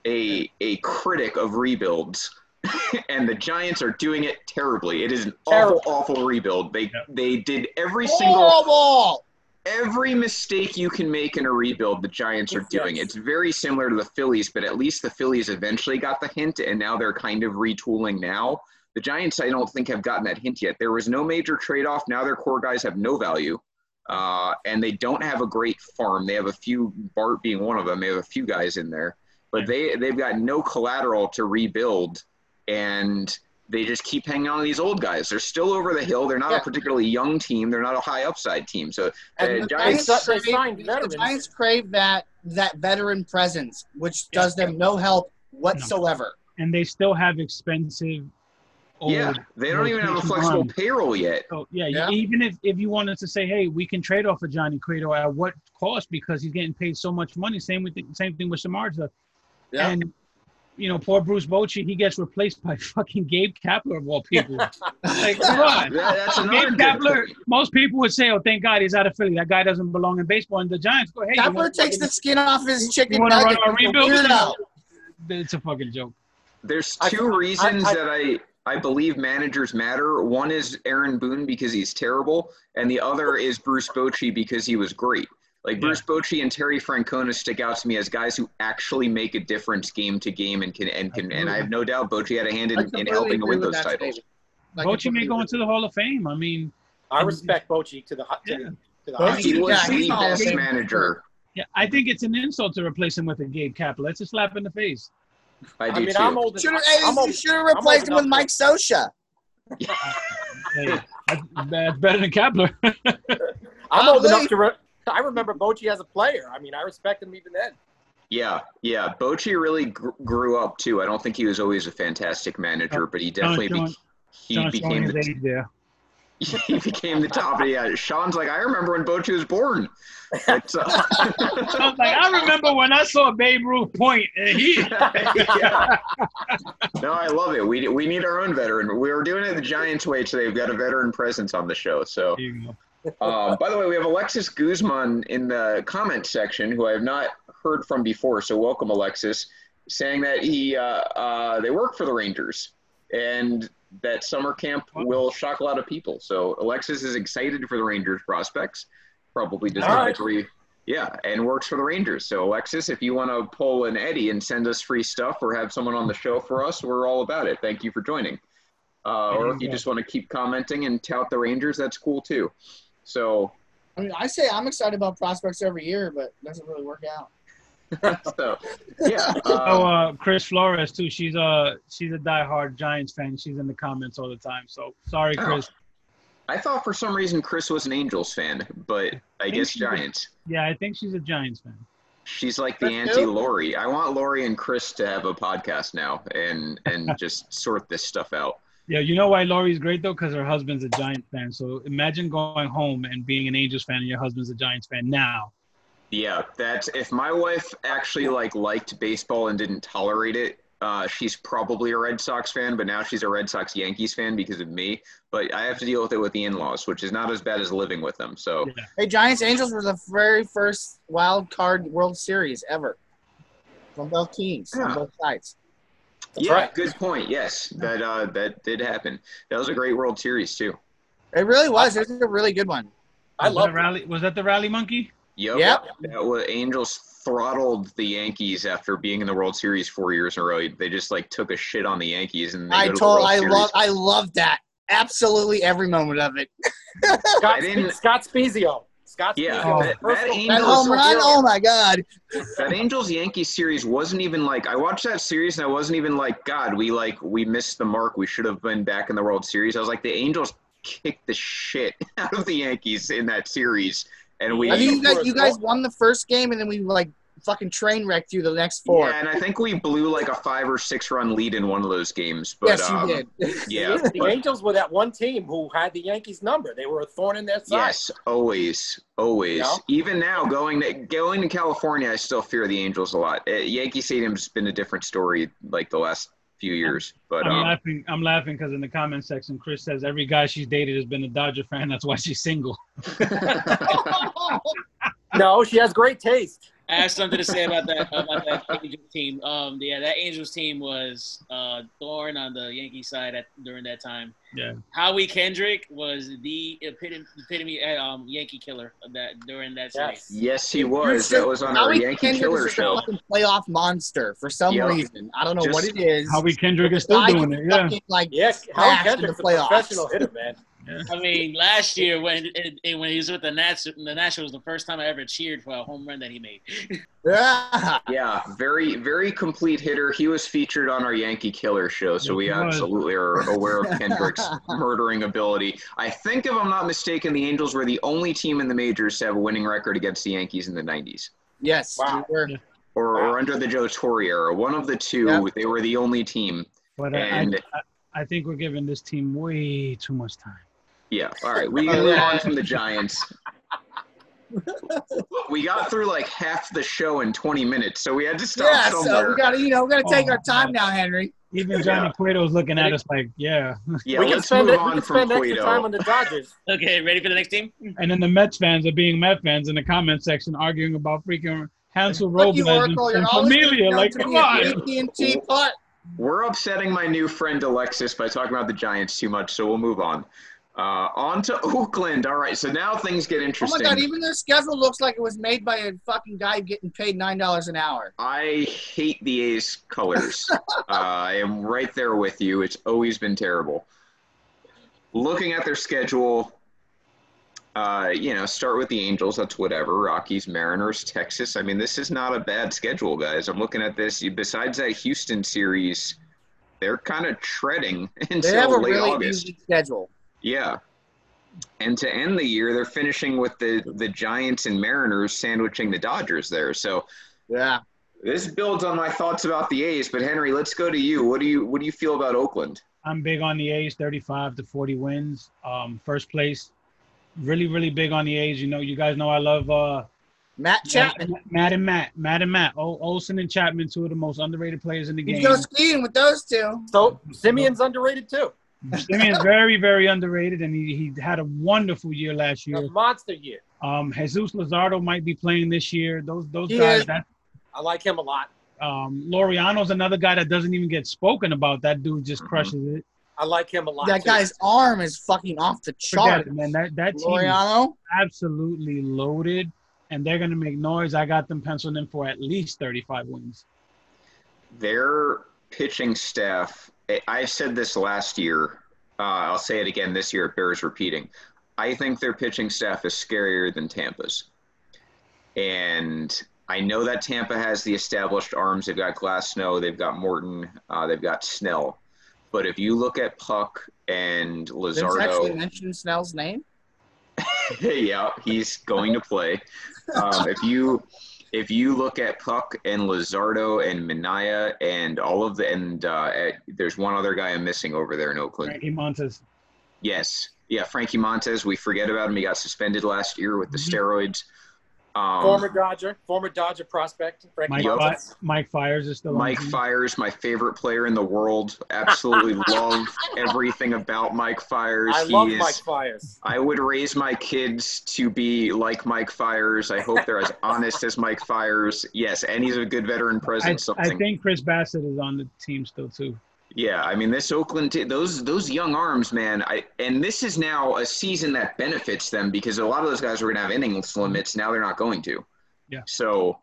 a a critic of rebuilds, and the Giants are doing it terribly. It is an Terrible. awful, awful rebuild. They Yep. they did every single Horrible. every mistake you can make in a rebuild, the Giants are Yes. doing. It's very similar to the Phillies, but at least the Phillies eventually got the hint, and now they're kind of retooling now. The Giants, I don't think, have gotten that hint yet. There was no major trade off. Now their core guys have no value, uh, and they don't have a great farm. They have a few, Bart being one of them, they have a few guys in there, but they, they've got no collateral to rebuild, and they just keep hanging on to these old guys. They're still over the hill. They're not Yeah. a particularly young team. They're not a high upside team. So the uh, the Giants- Giants, They crave, signed the. Giants crave that that veteran presence, which does them no help whatsoever. and they still have expensive. Old, Yeah, they don't even have a flexible arms. payroll yet. So yeah, Yeah. even if, if you wanted to say, hey, we can trade off of Johnny Cueto at what cost because he's getting paid so much money. Same with the, same thing with Samardzija. Yeah. And you know, poor Bruce Bochy, he gets replaced by fucking Gabe Kapler of all people. like, come on. That- that's Gabe Kapler, most people would say, "Oh, thank God he's out of Philly. That guy doesn't belong in baseball." And the Giants go, "Hey, Kapler takes the skin off his chicken you want to run nugget. our rebuild?" weirdo. It's a fucking joke. There's two I- reasons I- that I I believe managers matter. One is Aaron Boone because he's terrible, and the other is Bruce Bochy because he was great. Like Yeah. Bruce Bochy and Terry Francona stick out to me as guys who actually make a difference game to game and can and can and I have no doubt Bochy had a hand in, in helping to win with those that titles. statement. I Bochy may go into the Hall of Fame. I mean, I respect Bochy to the to, Yeah. the- to the Bochy- highest. He was Yeah, the best Fame. manager. yeah, I think it's an insult to replace him with a Gabe Kapler. It's a slap in the face. I do I mean, too. I'm old. Should have I'm old- should have replaced him with Mike Scioscia. Hey, that's, that's better than Kapler. I'm old Probably. enough to. Re- I remember Bochy as a player. I mean, I respect him even then. Yeah, yeah. Bochy really gr- grew up too. I don't think he was always a fantastic manager, but he definitely Sean- be- he Sean's became the his age there. he became the top. Yeah, Sean's like, I remember when Bochy was born. It's, uh, I was like, I remember when I saw Babe Ruth point, and he. yeah. No, I love it. We we need our own veteran. We were doing it the Giants way today. We've got a veteran presence on the show. So, There you go. Um, by the way, we have Alexis Guzman in the comment section, who I have not heard from before. So, welcome, Alexis, saying that he uh, uh, they work for the Rangers and that summer camp will shock a lot of people. So, Alexis is excited for the Rangers prospects. Probably does not right. agree. Yeah, and works for the Rangers. So, Alexis, if you want to pull an Eddie and send us free stuff or have someone on the show for us, we're all about it. Thank you for joining. Uh, or if you just want to keep commenting and tout the Rangers, that's cool too. So, I mean, I say I'm excited about prospects every year, but it doesn't really work out. so yeah. Oh, Uh, uh, Chris Flores too. She's a she's a diehard Giants fan. She's in the comments all the time. So sorry, Oh. Chris. I thought for some reason Chris was an Angels fan, but I guess she's a- Giants. Yeah, I think she's a Giants fan. She's like the Chris anti who? Lori. I want Lori and Chris to have a podcast now and and just sort this stuff out. Yeah, you know why Laurie's great though? Because her husband's a Giants fan. So imagine going home and being an Angels fan and your husband's a Giants fan now. Yeah, that's if my wife actually like liked baseball and didn't tolerate it. Uh, she's probably a Red Sox fan, but now she's a Red Sox Yankees fan because of me. But I have to deal with it with the in-laws, which is not as bad as living with them. So Yeah. Hey, Giants Angels were the very first wild card World Series ever from both teams, Yeah. on both sides. That's yeah, right. good point. Yes, that uh, that did happen. That was a great World Series too. It really was. It was a really good one. I Was love that rally. Was that the rally monkey? Yep. Yep. That was, Angels throttled the Yankees after being in the World Series four years in a row. They just like took a shit on the Yankees and they I go to the told. World I Series. love. I love that. Absolutely every moment of it. Scott, I Scott Spiezio. Scott Yeah, oh, Spiezio. that- personal- that That Angels- home run. Oh my god. that Angels Yankees series wasn't even like I watched that series and I wasn't even like God we like we missed the mark we should have been back in the World Series I was like the Angels kicked the shit out of the Yankees in that series and we I think you guys, you guys won the first game, and then we like fucking train wreck through the next four. yeah and I think we blew like a five or six run lead in one of those games but yes, you um, did. yeah the but- Angels were that one team who had the Yankees number. They were a thorn in their side. Yes, always, always. Yeah. Even now, going to going to California, I still fear the Angels a lot. Uh, Yankee Stadium's been a different story like the last few years, but I'm um, laughing. I'm laughing because in the comment section, Chris says every guy she's dated has been a Dodger fan. That's why she's single. No, she has great taste. I have something to say about that about that Angels team. Um, yeah, that Angels team was uh, thorn on the Yankee side at during that time. Yeah. Howie Kendrick was the epitome, epitome uh, um, Yankee killer that during that Yes. series. yes, he was. That was on our Yankee Kendrick Killer show. A fucking playoff monster for some Yeah. reason. I don't know Just what it is. Howie Kendrick is still Guy doing it. Yeah. fucking, like Yeah, Howie in the Kendrick's a playoffs. professional hitter, man. I mean, last year when and- and when he was with the Nats, the Nationals, was the first time I ever cheered for a home run that he made. Yeah. Yeah, very, very complete hitter. He was featured on our Yankee Killer show, so we absolutely are aware of Kendrick's murdering ability. I think, if I'm not mistaken, the Angels were the only team in the majors to have a winning record against the Yankees in the 90s. Yes. Wow. we were- Or, or under the Joe Torre era, one of the two. Yeah. They were the only team. But I, I, I think we're giving this team way too much time. Yeah. All right. We can oh, move on from the Giants. we got through like half the show in 20 minutes, so we had to stop Yeah, so we gotta, you know, we gotta take Oh, our time man. now, Henry. Even Johnny Cueto's looking at us like, yeah. yeah, we can let's spend move we on can from spend extra Cueto. time on the Dodgers. okay, ready for the next team? And then the Mets fans are being Met fans in the comment section arguing about freaking Hansel Fuck Robles and, Oracle. And Familia. Like, come to come me on. AT&T putt. We're upsetting my new friend Alexis by talking about the Giants too much, so we'll move on. Uh, on to Oakland. All right, so now things get interesting. Oh my god, even their schedule looks like it was made by a fucking guy getting paid nine dollars an hour. I hate the A's colors. uh, I am right there with you. It's always been terrible. Looking at their schedule, uh, you know, start with the Angels. That's whatever. Rockies, Mariners, Texas. I mean, this is not a bad schedule, guys. I'm looking at this. Besides that Houston series, they're kind of treading They until have a late really August. easy schedule. Yeah. And to end the year, they're finishing with the the Giants and Mariners sandwiching the Dodgers there. So Yeah. this builds on my thoughts about the A's, but Henry, let's go to you. What do you what do you feel about Oakland? I'm big on the A's, 35 to 40 wins. Um, first place. Really, really big on the A's. You know, you guys know I love uh, Matt Chapman. Matt and Matt, Matt and Matt. O- Olson and Chapman, two of the most underrated players in the game. You go skiing with those two. So Semien's underrated too. Semien's very, very underrated, and he, he had a wonderful year last A year. monster year. Um, Jesus Luzardo might be playing this year. Those those He guys. is. That I like him a lot. um, Laureano's another guy that doesn't even get spoken about. That dude just Mhm. crushes it. I like him a lot. That too. guy's arm is fucking off the Forget chart. it, man. That that team is Laureano. absolutely loaded, and they're gonna make noise. I got them penciled in for at least 35 wins. Their pitching staff. I- said this last year. Uh, I'll say it again this year. It bears repeating. I think their pitching staff is scarier than Tampa's, and I know that Tampa has the established arms. They've got Glasnow, they've got Morton, uh, they've got Snell. But if you look at Puk and Vince actually Luzardo, mentioned Snell's name. yeah, he's going to play. Um, if you if you look at Puk and Luzardo and Manaea and all of the and uh, at, there's one other guy I'm missing over there in Oakland. Frankie Montas. Yes, yeah, Frankie Montas. We forget about him. He got suspended last year with the Mhm. steroids. Um, former Dodger, former Dodger prospect, Frankie Mike, Yup. Fi- Mike Fiers is still Mike the. Fiers, my favorite player in the world. Absolutely love everything about Mike Fiers. I He love is- Mike Fiers. I would raise my kids to be like Mike Fiers. I hope they're as honest as Mike Fiers. Yes, and he's a good veteran I. I think Chris Bassitt is on the team still too. Yeah, I mean this Oakland, t- those those young arms, man. I and this is now a season that benefits them because a lot of those guys were going to have innings limits. Now they're not going to. Yeah. So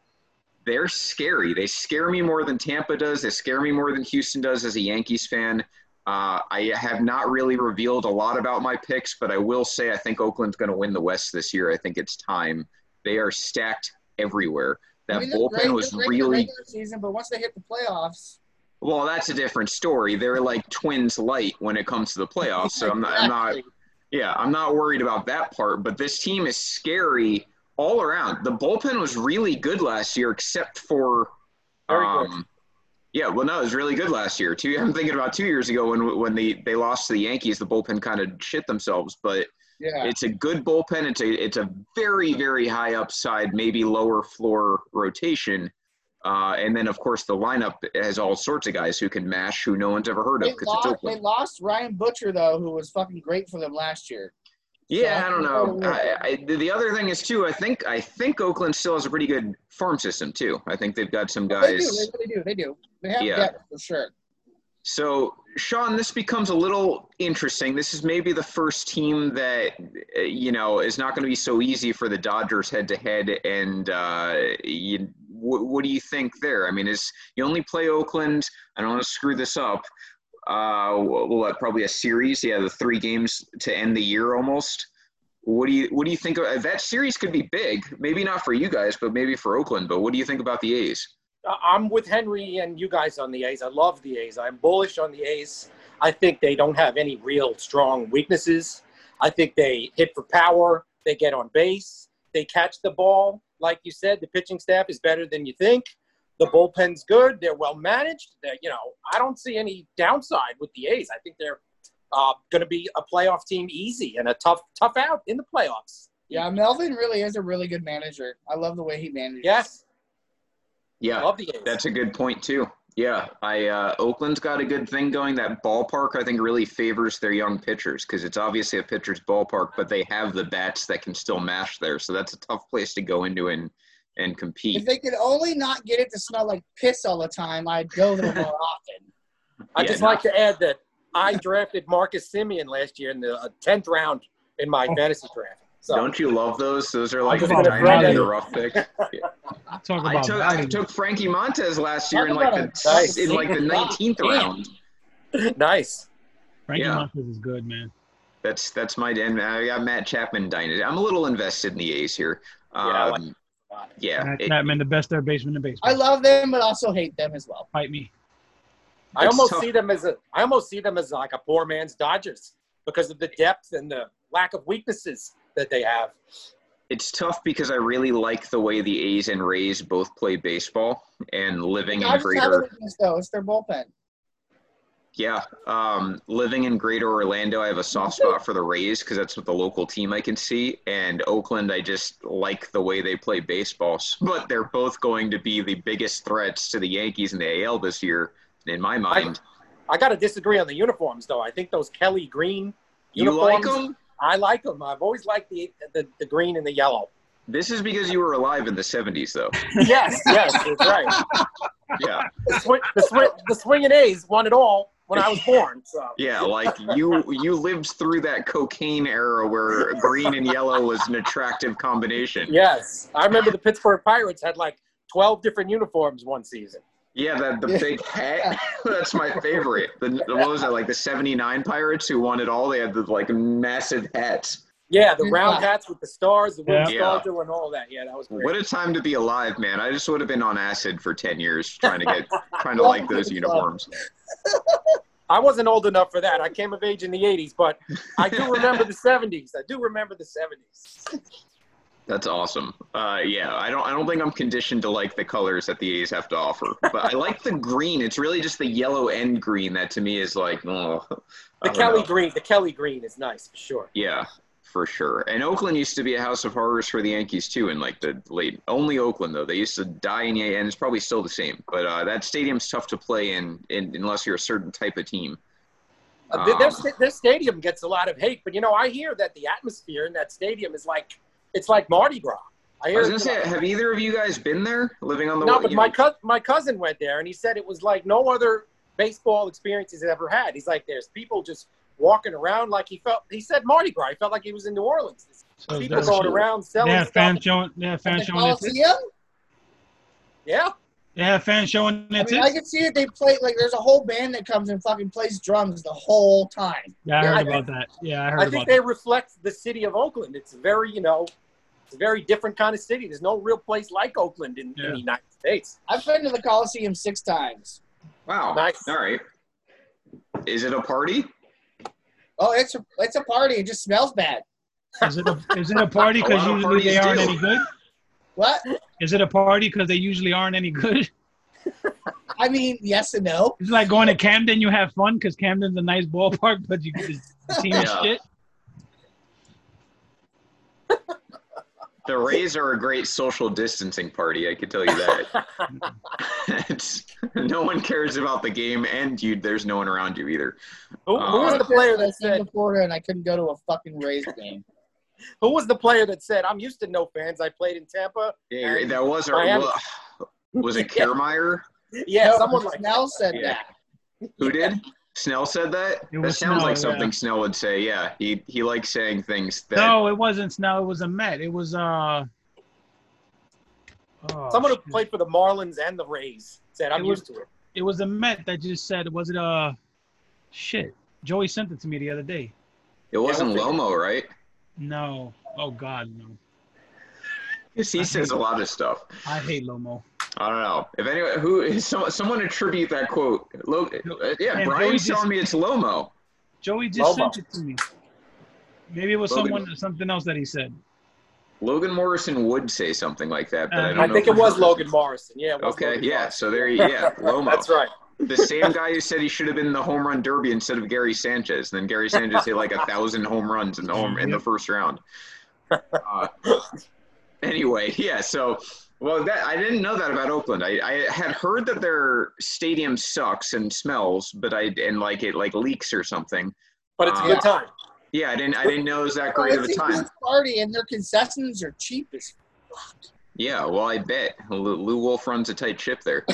they're scary. They scare me more than Tampa does. They scare me more than Houston does as a Yankees fan. Uh, I have not really revealed a lot about my picks, but I will say I think Oakland's going to win the West this year. I think it's time. They are stacked everywhere. That I mean, bullpen great- was great really regular season, but once they hit the playoffs, well, that's a different story. They're like twins light when it comes to the playoffs. So I'm not, I'm not yeah, I'm not worried about that part. But this team is scary all around. The bullpen was really good last year, except for um, yeah, well, no, it was really good last year too. I'm thinking about two years ago when when they they lost to the Yankees, the bullpen kind of shit themselves. But yeah. it's a good bullpen. It's a it's a very very high upside, maybe lower floor rotation. Uh, and then of course the lineup has all sorts of guys who can mash, who no one's ever heard of They lost, they lost Ryan Buchter though, who was fucking great for them last year. Yeah, So, I don't know. I, I, the other thing is too. I think I think Oakland still has a pretty good farm system too. I think they've got some guys. They do. They do. They do. They have Yeah. depth for sure. So, Sean, this becomes a little interesting. This is maybe the first team that, you know, is not going to be so easy for the Dodgers head to head. And uh, you, what, what do you think there? I mean, is you only play Oakland? I don't want to screw this up. Uh, what, probably a series? Yeah, the three games to end the year almost. What do you What do you think? Of, that series could be big. Maybe not for you guys, but maybe for Oakland. But what do you think about the A's? Uh, I'm with Henry and you guys on the A's. I love the A's. I'm bullish on the A's. I think they don't have any real strong weaknesses. I think they hit for power. They get on base. They catch the ball. Like you said, the pitching staff is better than you think. The bullpen's good. They're well managed. They're, you know, I don't see any downside with the A's. I think they're uh, going to be a playoff team easy and a tough, tough out in the playoffs. Yeah, Melvin really is a really good manager. I love the way he manages. Yes, Yeah, love the A's. That's a good point too. Yeah, I uh, Oakland's got a good thing going. That ballpark, I think, really favors their young pitchers because it's obviously a pitcher's ballpark, but they have the bats that can still mash there. So that's a tough place to go into and and compete. If compete. they could only not get it to smell like piss all the time, I'd go there more often. I Yeah, just no. like to add that I drafted Marcus Semien last year in the uh, tenth round in my Oh. fantasy draft. So Don't you love those? Those are like the about diamond value. and the rough pick. Talk I took I took Frankie Montas last year in like the nice in like the nineteenth round. nice. Frankie yeah. Montas is good, man. That's that's my and I got Matt Chapman dynasty. I'm a little invested in the A's here. Yeah, I like Um, yeah, Matt it- Chapman, the best third baseman in baseball. I love them, but also hate them as well. Fight me. I It's almost tough. see them as a I almost see them as like a poor man's Dodgers because of the depth and the lack of weaknesses that they have. It's tough because I really like the way the A's and Rays both play baseball and living in Dodgers have a greater weakness though. It's their bullpen. yeah, um, living in greater Orlando, I have a soft spot for the Rays because that's what the local team I can see. And Oakland, I just like the way they play baseball. But they're both going to be the biggest threats to the Yankees in the AL this year, in my mind. I got to disagree on the uniforms though. I think those Kelly green You like uniforms. them? I like them. I've always liked the, the the green and the yellow. This is because you were alive in the '70s, though. Yes, yes, that's right. Yeah, The, sw- the, sw- the swinging A's won it all when I was born. So yeah, like you you lived through that cocaine era where green and yellow was an attractive combination. yes, I remember the Pittsburgh Pirates had like twelve different uniforms one season. Yeah, that the big hat. That's my favorite. The, the- what was that like the '79 Pirates who won it all? They had the like massive hats. Yeah, the round hats with the stars, the wooden Yeah. star and all that. Yeah, that was great. What a time to be alive, man! I just would have been on acid for ten years trying to get trying to like those uniforms. I wasn't old enough for that. I came of age in the 80s, but I do remember the 70s. I do remember the 70s. That's awesome. Uh, yeah, I don't I don't think I'm conditioned to like the colors that the A's have to offer, but I like the green. It's really just the yellow and green that to me is like, oh, The Kelly know. green, the Kelly green is nice for sure. Yeah, for sure. And Oakland used to be a house of horrors for the Yankees too in like the late. Only Oakland though. They used to die in and it's probably still the same. But uh, that stadium's tough to play in, in unless you're a certain type of team. Uh, their, Um, their stadium gets a lot of hate, but you know, I hear that the atmosphere in that stadium is like it's like Mardi Gras. I I was gonna say, like- have either of you guys been there, living on the? no, but my know- co- my cousin went there and he said it was like no other baseball experience he's ever had. He's like, there's people just walking around like he felt. He said Mardi Gras. He felt like he was in New Orleans. So people there's- going around selling have stuff. fans showing. They have fans showing their tits. Coliseum? Yeah, They have fans showing their I mean, I can see it. They play like there's a whole band that comes and fucking plays drums the whole time. Yeah, I Yeah, heard I about that. Yeah, I heard I about think that. they reflect the city of Oakland. It's very, you know, it's a very different kind of city. There's no real place like Oakland in, in the United States. I've been to the Coliseum six times. Wow. Nice. All right. Is it a party? Oh, it's a it's a party. It just smells bad. Is it a, is it a party because usually they aren't do. any good? What? Is it a party because they usually aren't any good? I mean, yes and no. It's like going to Camden. You have fun because Camden's a nice ballpark, but you get the team Yeah. shit. The Rays are a great social distancing party. I can tell you that. no one cares about the game, and you there's no one around you either. Who, who was Uh, the player I that came said? to Florida and I couldn't go to a fucking Rays game. Who was the player that said? I'm used to no fans. I played in Tampa. Yeah, And that was our. Miami. well, was it Yeah. Kiermaier? Yeah, No, someone like Snell said Yeah. that. Who did? Snell said that. It That sounds Snell, like something yeah. Snell would say. Yeah, he he likes saying things that. No, it wasn't Snell. It was a Met. It was uh. oh, someone who shit. played for the Marlins and the Rays said, "I'm It was- used to it." It was a Met that just said, was it uh, shit? Joey sent it to me the other day. It wasn't Yeah, Lomo, right? No. Oh God, no. Yes, he says a lot of stuff. I hate Lomo. I don't know if anyone who some, someone attribute that quote. Lo, uh, yeah, Man, Brian's Joey telling me it's Lomo. Joey just Lomo. sent it to me. Maybe it was Logan. someone something else that he said. Logan Morrison would say something like that, but I Uh, don't I know. think it was it's- Logan Morrison. Yeah. Was Okay, Logan yeah. Morrison. So there, you yeah, Lomo. That's right. The same guy who said he should have been in the home run derby instead of Gary Sanchez. And then Gary Sanchez hit like a thousand home runs in the home in the first round. Uh, anyway, yeah. So, well, that I didn't know that about Oakland. I, I had heard that their stadium sucks and smells, but I and like it like leaks or something. But it's a Uh, good time. Yeah, I didn't I didn't know it was that Oh, great of a it's a time. party and their concessions are cheap as Yeah, well, I bet Lou Lew Wolff runs a tight ship there.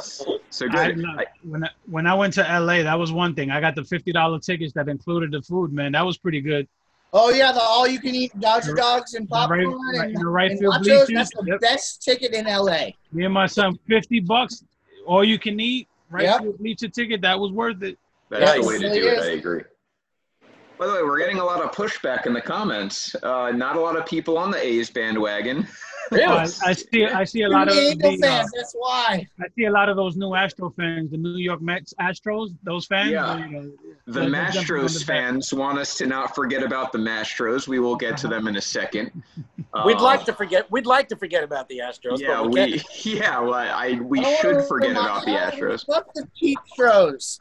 So I, good. I, when I, when I went to LA, that was one thing. I got the fifty dollar tickets that included the food. Man, that was pretty good. Oh yeah, the all you can eat Dodger dogs and The right- popcorn right- and, the right and field nachos. bleachers. That's the Yep. best ticket in LA. Me and my son, fifty bucks, all you can eat. Right Yep. field bleacher ticket. That was worth it. That's Yeah, the way to really do it. is. I agree. By the way, we're getting a lot of pushback in the comments. Uh, not a lot of people on the A's bandwagon. Really? I, I see. I see a lot of many Angel the, uh. That's why. I see a lot of those new Astro fans, the New York Mets Astros. Those fans. Yeah. you know, The they're jumping on Mastros the back. fans want us to not forget about the Mastros. We will get to them in a second. We'd Uh, like to forget. We'd like to forget about the Astros. Yeah, we, we yeah, well, I we I don't should forget remind- about the I Astros. Fuck the cheap shows.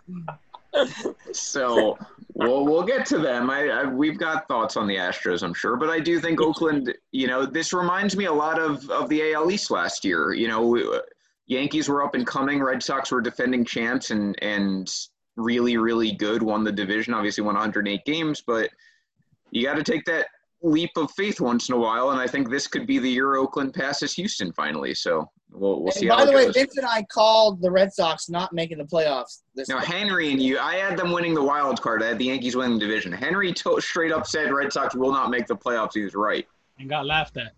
So we'll we'll get to them. I, I we've got thoughts on the Astros, I'm sure, but I do think Oakland. You know, this reminds me a lot of of the AL East last year. You know, Yankees were up and coming. Red Sox were defending champs and and really really good. Won the division. Obviously, won 108 games, but you got to take that leap of faith once in a while. And I think this could be the year Oakland passes Houston finally. So we'll we'll see And how by the way, goes. Vince and I called the Red Sox not making the playoffs this Now. Henry and you, I had them winning the wild card. I had the Yankees winning the division. Henry to- straight up said Red Sox will not make the playoffs. He was right. and got laughed at.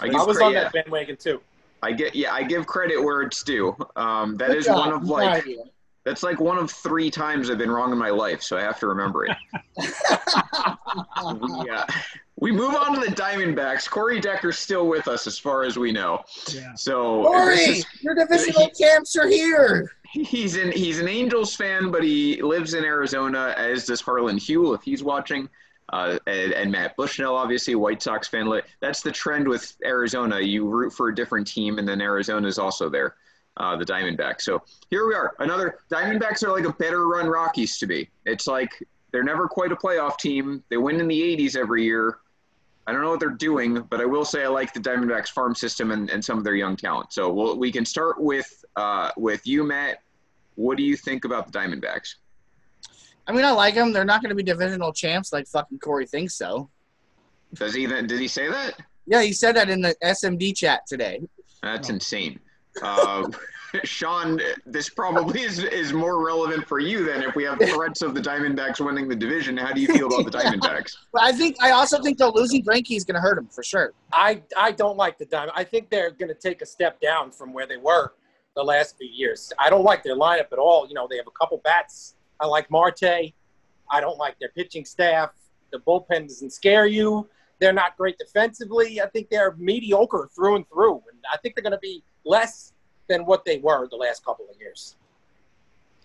I I was cre- on yeah, that bandwagon too. I get yeah, I give credit where it's due. Um, that Good is job. one of like proud that's like one of three times I've been wrong in my life, so I have to remember it. we, uh, we move on to the Diamondbacks. Corey Decker's still with us, as far as we know. Yeah. So Corey, is- your divisional champs are here. he's an he's an Angels fan, but he lives in Arizona, as does Harlan Hewell, if he's watching. Uh, and, and Matt Bushnell, obviously, White Sox fan. That's the trend with Arizona. You root for a different team, and then Arizona is also there, uh, the Diamondbacks. So here we are. Another Diamondbacks are like a better run Rockies to be. It's like they're never quite a playoff team. They win in the 80s every year. I don't know what they're doing, but I will say I like the Diamondbacks farm system and, and some of their young talent. So we'll, we can start with uh, with you, Matt. What do you think about the Diamondbacks? I mean, I like them. They're not going to be divisional champs like fucking Corey thinks so. Does he did he say that? Yeah, he said that in the SMD chat today. That's Oh. insane. Uh, Sean, this probably is, is more relevant for you than if we have threats of the Diamondbacks winning the division. How do you feel about the Diamondbacks? But I think I also think though losing Greinke is going to hurt them for sure. I I don't like the Diamond. I think they're going to take a step down from where they were the last few years. I don't like their lineup at all. You know, they have a couple bats. I like Marte. I don't like their pitching staff. The bullpen doesn't scare you. They're not great defensively. I think they're mediocre through and through. And I think they're going to be less than what they were the last couple of years.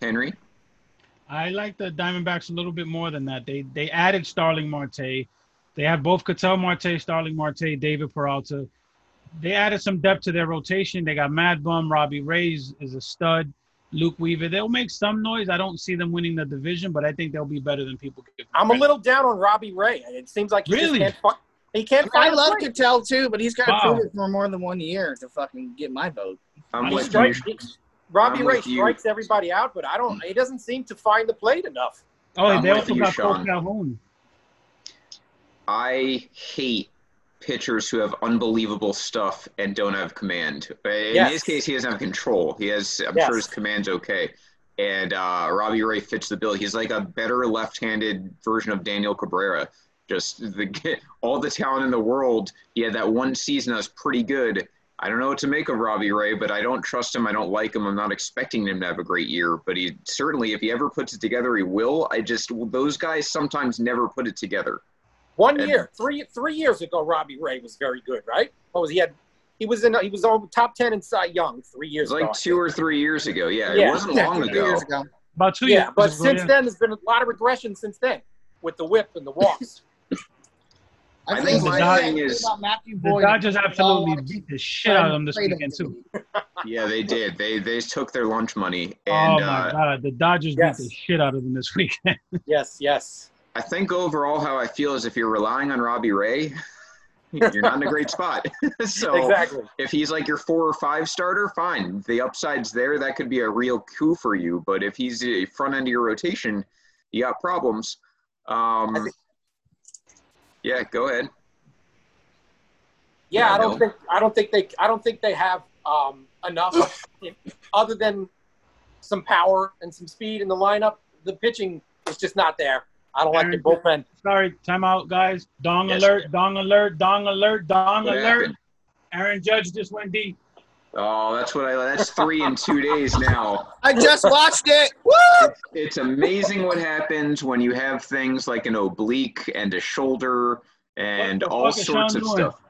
Henry? I like the Diamondbacks a little bit more than that. They they added Starling Marte. They have both Ketel Marte, Starling Marte, David Peralta. They added some depth to their rotation. They got Mad Bum, Robbie Reyes is a stud, Luke Weaver. They'll make some noise. I don't see them winning the division, but I think they'll be better than people give. them I'm a little down on Robbie Ray. It seems like he Really? just can't. Fi- he can't I find a love plate. Ketel too, but he's got to Wow. prove it for more than one year to fucking get my vote. I'm He with like you. strikes, Robbie I'm Ray with you. strikes everybody out, but I don't. He doesn't seem to find the plate enough. Oh, I'm they also you, got Kole Calhoun. I hate pitchers who have unbelievable stuff and don't have command. In Yes. his case, he doesn't have control. He has, I'm Yes. sure his command's okay. And uh, Robbie Ray fits the bill. He's like a better left-handed version of Daniel Cabrera. Just the all the talent in the world. He had that one season that was pretty good. I don't know what to make of Robbie Ray, but I don't trust him. I don't like him. I'm not expecting him to have a great year, but he certainly, if he ever puts it together, he will. I just those guys sometimes never put it together. One And- year, three three years ago, Robbie Ray was very good, right? What was he had? He was in. He was on top ten in Cy Young three years was like ago. two or three years ago. Yeah, Yeah. it wasn't Yeah, long ago. years ago. About two yeah, years. but since then, there's been a lot of regression since then with the whip and the walks. I feel think the my same thing is- about Matthew the Boyd. Dodgers We absolutely beat keep the shit out of them this weekend too. Yeah, they did. They they took their lunch money, Oh my uh, god, the Dodgers Yes. beat the shit out of them this weekend. yes, yes. I think overall how I feel is if you're relying on Robbie Ray, you're not in a great spot. so exactly. if he's like your four or five starter, fine. The upside's there. That could be a real coup for you. But if he's the front end of your rotation, you got problems. Um, think- yeah, go ahead. Yeah, Yeah, I don't no. think I don't think they I don't think they have um, enough other than some power and some speed in the lineup. The pitching is just not there. I don't like the Aaron- bullpen. Sorry, timeout, guys. Dong Yes. alert, dong alert, dong alert, dong What alert. happened? Aaron Judge just went deep. Oh, that's what I. That's three in two days now. I just watched it. Woo! It's amazing what happens when you have things like an oblique and a shoulder and all sorts Sean of doing? stuff.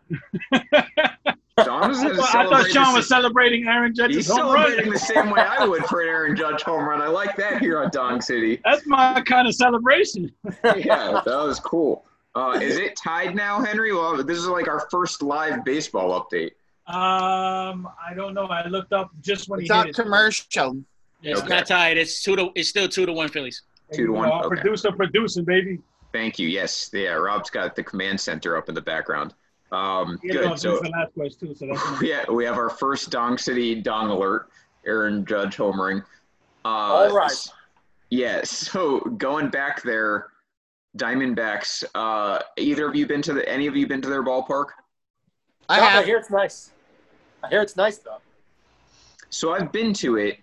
Sean was I thought, I thought Sean was celebrating Aaron He's Judge's home run. celebrating the same way I would for an Aaron Judge home run. I like that here on Dong City. That's my kind of celebration. Yeah, that was cool. Uh, is it tied now, Henry? Well, this is like our first live baseball update. Um, I don't know. I looked up just when It's he not hit it. commercial. It's Okay. not tied. It's two to. It's still two to one Phillies. Two to one? Our Okay. Producer producing, baby. Thank you. Yes, yeah. Rob's got the command center up in the background. Um, He had it good. So too, so that's yeah, we have our first Dong City Dong alert. Aaron Judge homering. Uh, All right. Yeah. So going back there, Diamondbacks. Uh, either of you been to the? Any of you been to their ballpark? I have. hear it's nice. I hear it's nice though. So I've been to it,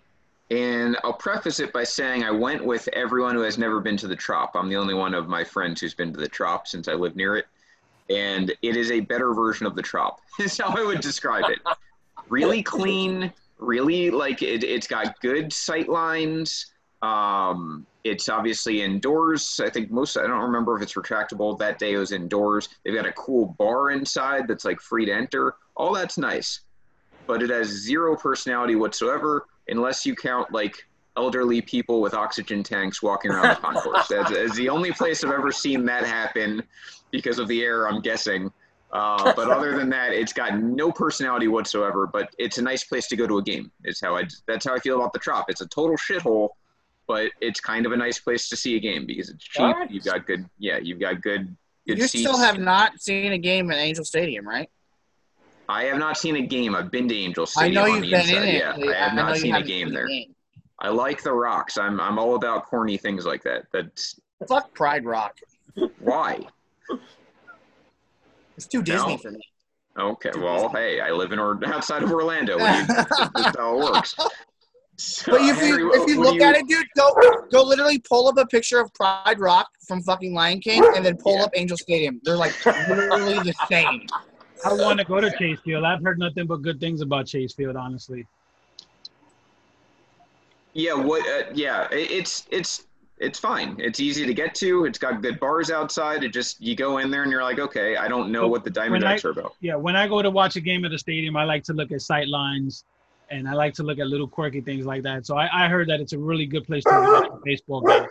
and I'll preface it by saying I went with everyone who has never been to the Trop. I'm the only one of my friends who's been to the Trop since I live near it, and it is a better version of the Trop. Is how I would describe it. Really clean, really like it, it's got good sight lines. Um, it's obviously indoors. I think most, I don't remember if it's retractable. That day it was indoors. They've got a cool bar inside that's like free to enter. All that's nice. But it has zero personality whatsoever unless you count like elderly people with oxygen tanks walking around the concourse. That's, that's the only place I've ever seen that happen because of the air, I'm guessing. Uh, but other than that, it's got no personality whatsoever. But it's a nice place to go to a game. Is how I. That's how I feel about the Trop. It's a total shithole, but it's kind of a nice place to see a game because it's cheap. You've got good. Yeah, you've got good. Good You seats. still have not seen a game at Angel Stadium, right? I have not seen a game. I've been to Angel I know on you've the been inside. in it. Yeah, I have know not seen a game seen there. game. I like the rocks. I'm I'm all about corny things like that. That's Fuck Pride Rock. why. It's too Disney No. for me. Okay, well, hey, I live in or outside of Orlando. You- That's how it works. So, But if Henry, you if you look at it, dude, go go literally pull up a picture of Pride Rock from fucking Lion King, and then pull Yeah. up Angel Stadium. They're like literally the same. I want to go to Chase Field. I've heard nothing but good things about Chase Field, honestly. Yeah, what? Uh, yeah, it's it's it's fine. It's easy to get to. It's got good bars outside. It just you go in there and you're like, okay, I don't know But what the Diamondbacks are about. Yeah, when I go to watch a game at the stadium, I like to look at sight lines and I like to look at little quirky things like that. So I, I heard that it's a really good place to watch a baseball game.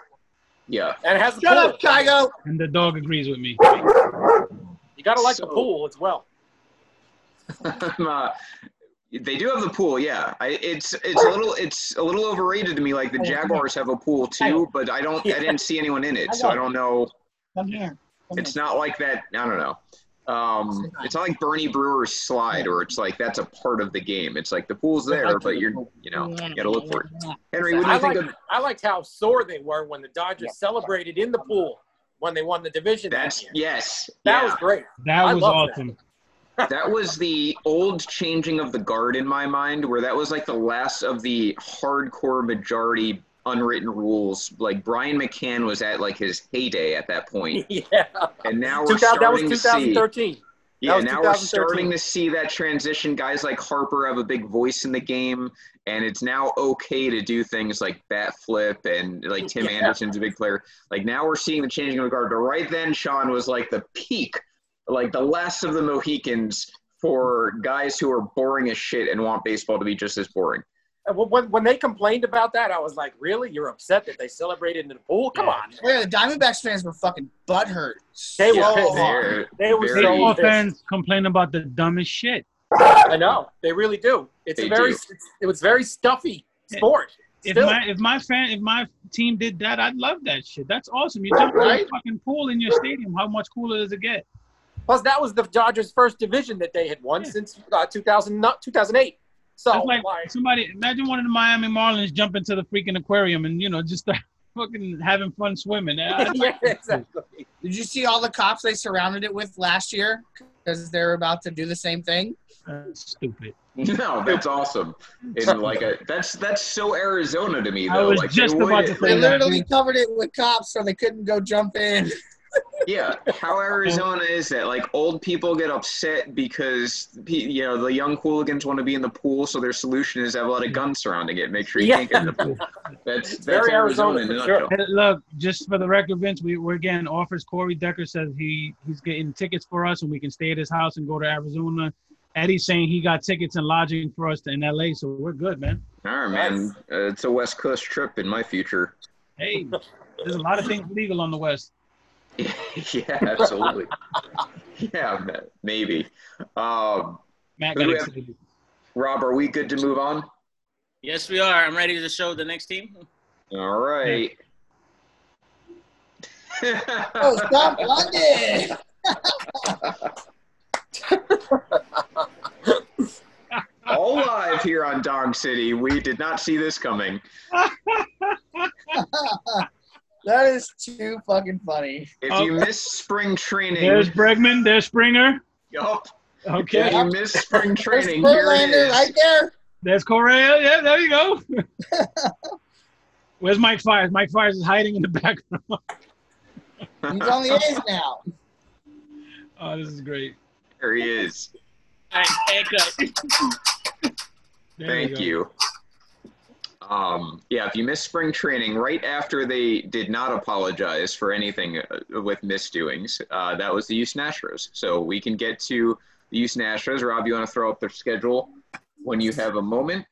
Yeah, And it has a Shut pool. up, Kygo. And the dog agrees with me. You gotta like So- the pool as well. uh, they do have the pool. Yeah, I, it's it's a little it's a little overrated to me. Like the Jaguars have a pool too, but I don't I didn't see anyone in it, so I don't know. Come here. Come It's not like that. I don't know. Um, it's not like Bernie Brewer's slide, or it's like that's a part of the game. It's like the pool's there, but you're you know you gotta look for it. Henry, what do I you think like, of I liked how sore they were when the Dodgers celebrated in the pool when they won the division that that's year. yes, That yeah. was great. That I was awesome. that. That was the old changing of the guard in my mind, where that was like the last of the hardcore majority unwritten rules. Like Brian McCann was at like his heyday at that point, yeah. and now we're 2000, that was starting to see. 2013. Yeah, now we're starting to see that transition. Guys like Harper have a big voice in the game, and it's now okay to do things like bat flip and like Tim Yeah. Anderson's a big player. Like now we're seeing the changing of the guard. But right then, Sean was like the peak, like the last of the Mohicans for guys who are boring as shit and want baseball to be just as boring. When, when they complained about that, I was like, really? You're upset that they celebrated in the pool? Come Yeah. on. Yeah, the Diamondbacks fans were fucking butthurt. They were So They're- They were very- Baseball fans complain about the dumbest shit. I know. They really do. It's They a very, it's, it was very stuffy sport. If Still. my if my fan if my team did that, I'd love that shit. That's awesome. You jump in a Right? fucking pool in your stadium. How much cooler does it get? Plus, that was the Dodgers' first division that they had won Yeah. since uh, 2000, 2008. So, That's like like, somebody imagine one of the Miami Marlins jump into the freaking aquarium and you know just start fucking having fun swimming. Yeah, exactly. Did you see all the cops they surrounded it with last year? Because they're about to do the same thing. That's stupid. No, that's awesome. And like a, that's that's so Arizona to me though. I though. was like just they about to would- say They that. literally covered it with cops so they couldn't go jump in. Yeah, how Arizona is that? Like old people get upset because you know the young hooligans want to be in the pool, so their solution is have a lot of guns surrounding it, make sure you Yeah. can't get in the pool. That's that's very Arizona, Arizona in sure. nutshell. Hey, Look, just for the record, Vince, we, we're getting offers. Corey Decker says he he's getting tickets for us, and we can stay at his house and go to Arizona. Eddie's saying he got tickets and lodging for us in LA, so we're good, man. All right, man. Uh, it's a West Coast trip in my future. Hey, there's a lot of things legal on the West. yeah, absolutely. yeah, maybe. Um, Matt got have? Rob, are we good to move on? Yes, we are. I'm ready to show the next team. All right. Oh, stop London! All live here on Dong City. We did not see this coming. That is too fucking funny. If you oh. miss spring training, There's Bregman. There's Springer. yup. Okay. If you miss spring There's training, here it is. right there. There's Correa. Yeah, there you go. Where's Mike Fiers? Mike Fiers is hiding in the background. He's on the A's now. Oh, this is great. There he is. All right, haircut. There Thank go. you. Um, yeah, if you missed spring training right after they did not apologize for anything uh, with misdoings, uh, that was the Houston Astros. So we can get to the Houston Astros. Rob, you want to throw up their schedule when you have a moment?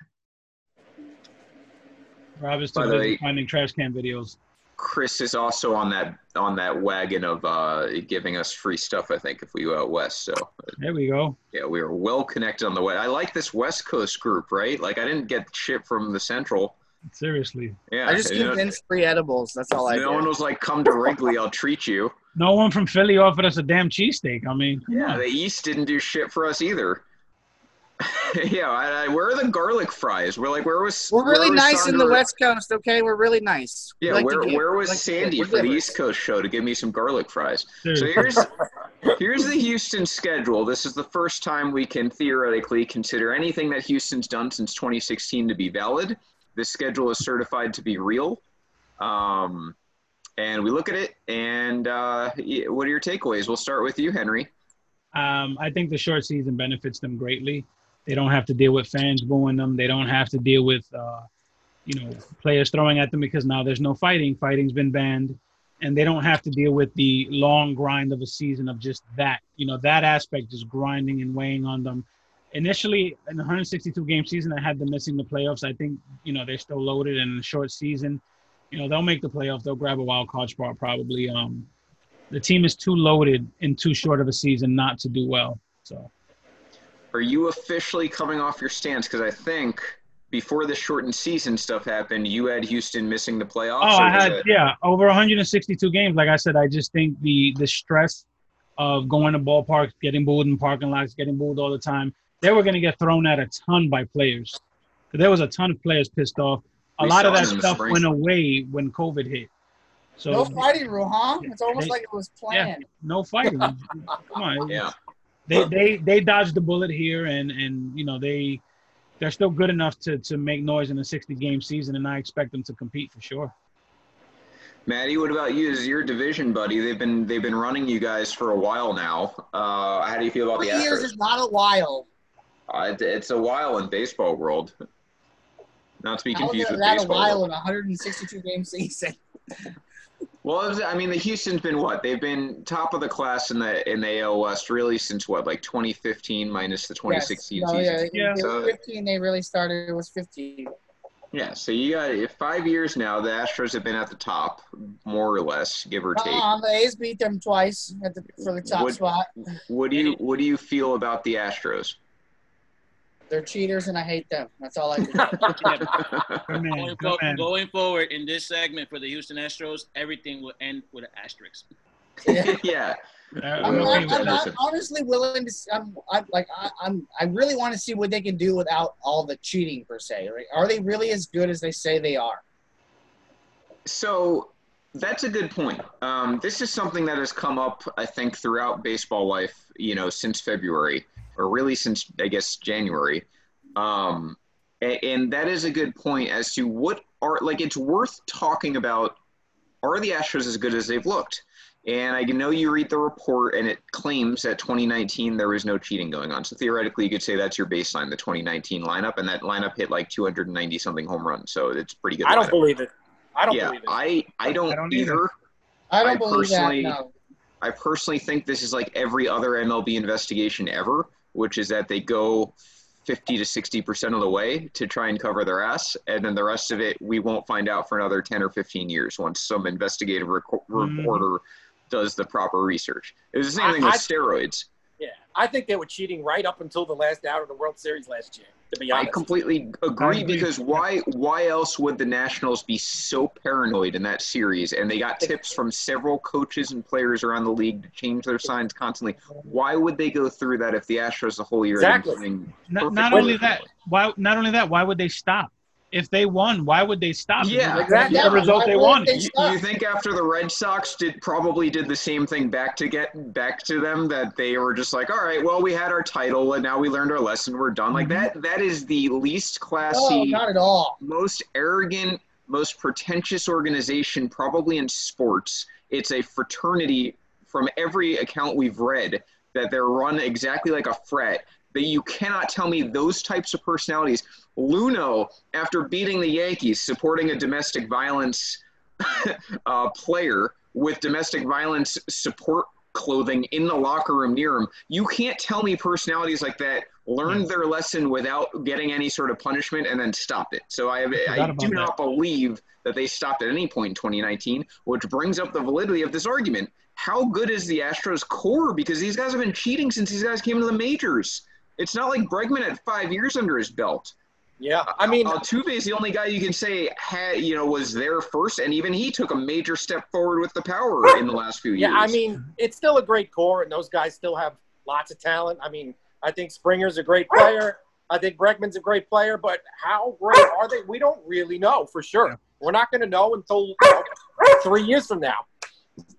Rob is busy finding trash can videos. Chris is also on that on that wagon of uh, giving us free stuff. I think if we go out west. So There we go. yeah, we are well connected on the way. I like this West Coast group, right? Like I didn't get shit from the Central. Seriously. Yeah, I just you give know, Vince free edibles. That's all I no one was like, "Come to Wrigley, I'll treat you." No one from Philly offered us a damn cheesesteak. I mean, Yeah, on. the East didn't do shit for us either. yeah, I, I, where are the garlic fries? We're like, where was? We're really where was nice in the West Coast, okay? We're really nice. Yeah, like where where was like Sandy for the. East Coast show to give me some garlic fries? So here's here's the Houston schedule. This is the first time we can theoretically consider anything that Houston's done since 2016 to be valid. This schedule is certified to be real. Um, and we look at it, and uh, what are your takeaways? We'll start with you, Henry. Um, I think the short season benefits them greatly. They don't have to deal with fans booing them. They don't have to deal with, uh, you know, players throwing at them because now there's no fighting. Fighting's been banned, and they don't have to deal with the long grind of a season of just that. You know, that aspect is grinding and weighing on them. Initially, in the 162 game season, I had them missing the playoffs. I think you know they're still loaded in a short season. You know, they'll make the playoffs. They'll grab a wild card spot probably. Um, the team is too loaded in too short of a season not to do well. So. Are you officially coming off your stance? Because I think before the shortened season stuff happened, you had Houston missing the playoffs. Oh, I had it- yeah over 162 games. Like I said, I just think the the stress of going to ballparks, getting booed in parking lots, getting booed all the time, they were going to get thrown at a ton by players. There was a ton of players pissed off. A We lot of that it in the stuff spring. went away when COVID hit. So No fighting rule, huh? It's almost They- like it was planned. yeah, planned. no fighting. Come on, Yeah. They they they dodged the bullet here, and and you know they they're still good enough to to make noise in a 60 game season, and I expect them to compete for sure. Maddie, what about you? As your division buddy, they've been they've been running you guys for a while now. Uh, how do you feel about Three the years Astros? is not a while. Uh, it- it's a while in baseball world. Not to be confused with that a while world. in a 162 game season? Well, I mean, the Houston's been what? They've been top of the class in the in the AL West really since what, like 2015 minus the 2016 yes. no, season. Oh, yeah, Yeah. So- 15. They really started. It was 15. Yeah, so you got five years now. The Astros have been at the top, more or less, give or take. Uh-uh, the A's beat them twice at the, for the top Would- spot. What do you What do you feel about the Astros? They're cheaters, and I hate them. That's all I do. Good man, Going, good going forward in this segment for the Houston Astros, everything will end with an asterisk. Yeah. yeah, I'm, Well, I'm, okay, honestly willing to. I'm, I'm like I, I'm. I really want to see what they can do without all the cheating per se. Right? Are they really as good as they say they are? So that's a good point. Um, this is something that has come up, I think, throughout baseball life. You know, since February, or really since I guess January. Um, a- and that is a good point as to what are like. It's worth talking about. Are the Astros as good as they've looked? And I know you read the report, and it claims that 2019 there was no cheating going on. So theoretically, you could say that's your baseline, the 2019 lineup, and that lineup hit like 290 something home runs. So it's pretty good. I don't lineup. believe it. I don't yeah, believe it. I I don't, I don't either. either. I don't I believe that. personally- No. I personally think this is like every other MLB investigation ever, which is that they go 50 to 60 percent of the way to try and cover their ass, and then the rest of it we won't find out for another 10 or 15 years once some investigative reco- Mhm. reporter does the proper research. It was the same I- thing with I- steroids. Yeah, I think they were cheating right up until the last out of the World Series last year. To be honest, I completely agree agree. because why why else would the Nationals be so paranoid in that series? And they got tips from several coaches and players around the league to change their signs constantly. Why would they go through that if the Astros the whole year Exactly. Not, not only that, why? Not only that, why would they stop? If they won, why would they stop? Yeah, Because exactly. that's The result why they would wanted. they You, you think after the Red Sox did probably did the same thing back to get back to them that they were just like, all right, well we had our title and now we learned our lesson, we're done. Like that mm-hmm. that is the least No, classy not at all. most arrogant, most pretentious organization probably in sports. It's a fraternity from every account we've read that they're run exactly like a frat. that you cannot tell me those types of personalities. Luhnow, after beating the Yankees, supporting a domestic violence uh, player with domestic violence support clothing in the locker room near him. You can't tell me personalities like that learned their lesson without getting any sort of punishment and then stopped it. So I, I do that. not believe that they stopped at any point in 2019, which brings up the validity of this argument. How good is the Astros core? Because these guys have been cheating since these guys came to the majors. It's not like Bregman had five years under his belt. Yeah, uh, I mean, uh, Altuve is the only guy you can say had you know was there first, and even he took a major step forward with the power in the last few years. yeah, I mean, it's still a great core, and those guys still have lots of talent. I mean, I think Springer's a great player. I think Bregman's a great player, but how great are they? We don't really know for sure. We're not going to know until you know, three years from now.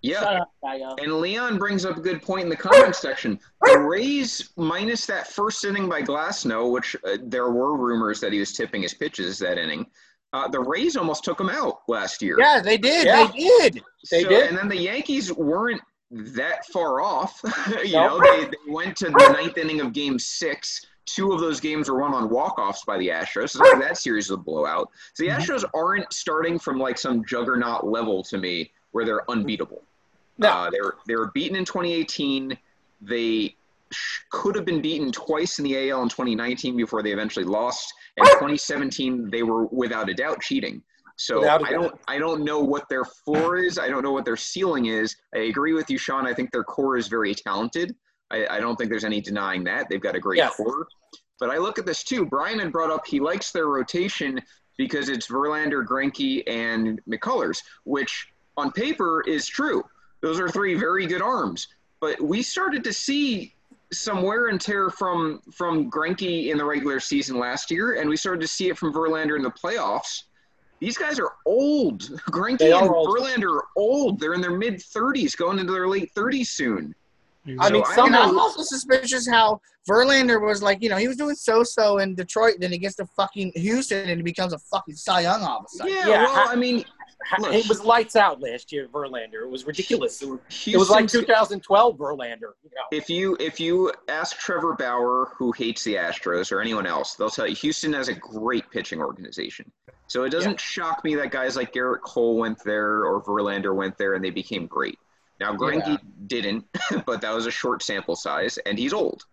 Yeah. Up, And Leon brings up a good point in the comments section. The Rays, minus that first inning by Glasnow, which uh, there were rumors that he was tipping his pitches that inning. Uh, the Rays almost took him out last year. Yeah, they did. Yeah. They did. They So- did. And then the Yankees weren't that far off. you No. know, they, they went to the ninth inning of game six. Two of those games were won on walk-offs by the Astros. So that series was a blowout. So the Mm-hmm. Astros aren't starting from like some juggernaut level to me where they're unbeatable. No. Uh, they were they were beaten in 2018. They sh- could have been beaten twice in the AL in 2019 before they eventually lost. And 2017 they were without a doubt cheating. So I don't I don't know what their floor is. I don't know what their ceiling is. I agree with you, Sean. I think their core is very talented. I, I don't think there's any denying that. They've got a great Yes. core. But I look at this too. Brian had brought up he likes their rotation because it's Verlander, Greinke, and McCullers, which on paper is true. Those are three very good arms. But we started to see some wear and tear from from Greinke in the regular season last year, and we started to see it from Verlander in the playoffs. These guys are old. Greinke and old. Verlander are old. They're in their mid 30s, going into their late 30s soon. I mean, So I some And don't I'm also suspicious how Verlander was like, you know, he was doing so-so in Detroit, then he gets to fucking Houston and he becomes a fucking Cy Young all of a sudden. Yeah, Yeah, well, I- I mean, Look. It was lights out last year, Verlander. It was ridiculous. It was, it was like 2012 Verlander. You know. if you if you ask Trevor Bauer, who hates the Astros, or anyone else, they'll tell you Houston has a great pitching organization. So it doesn't shock me that guys like Gerrit Cole went there or Verlander went there and they became great. Now Greinke Yeah. didn't, but that was a short sample size, and he's old.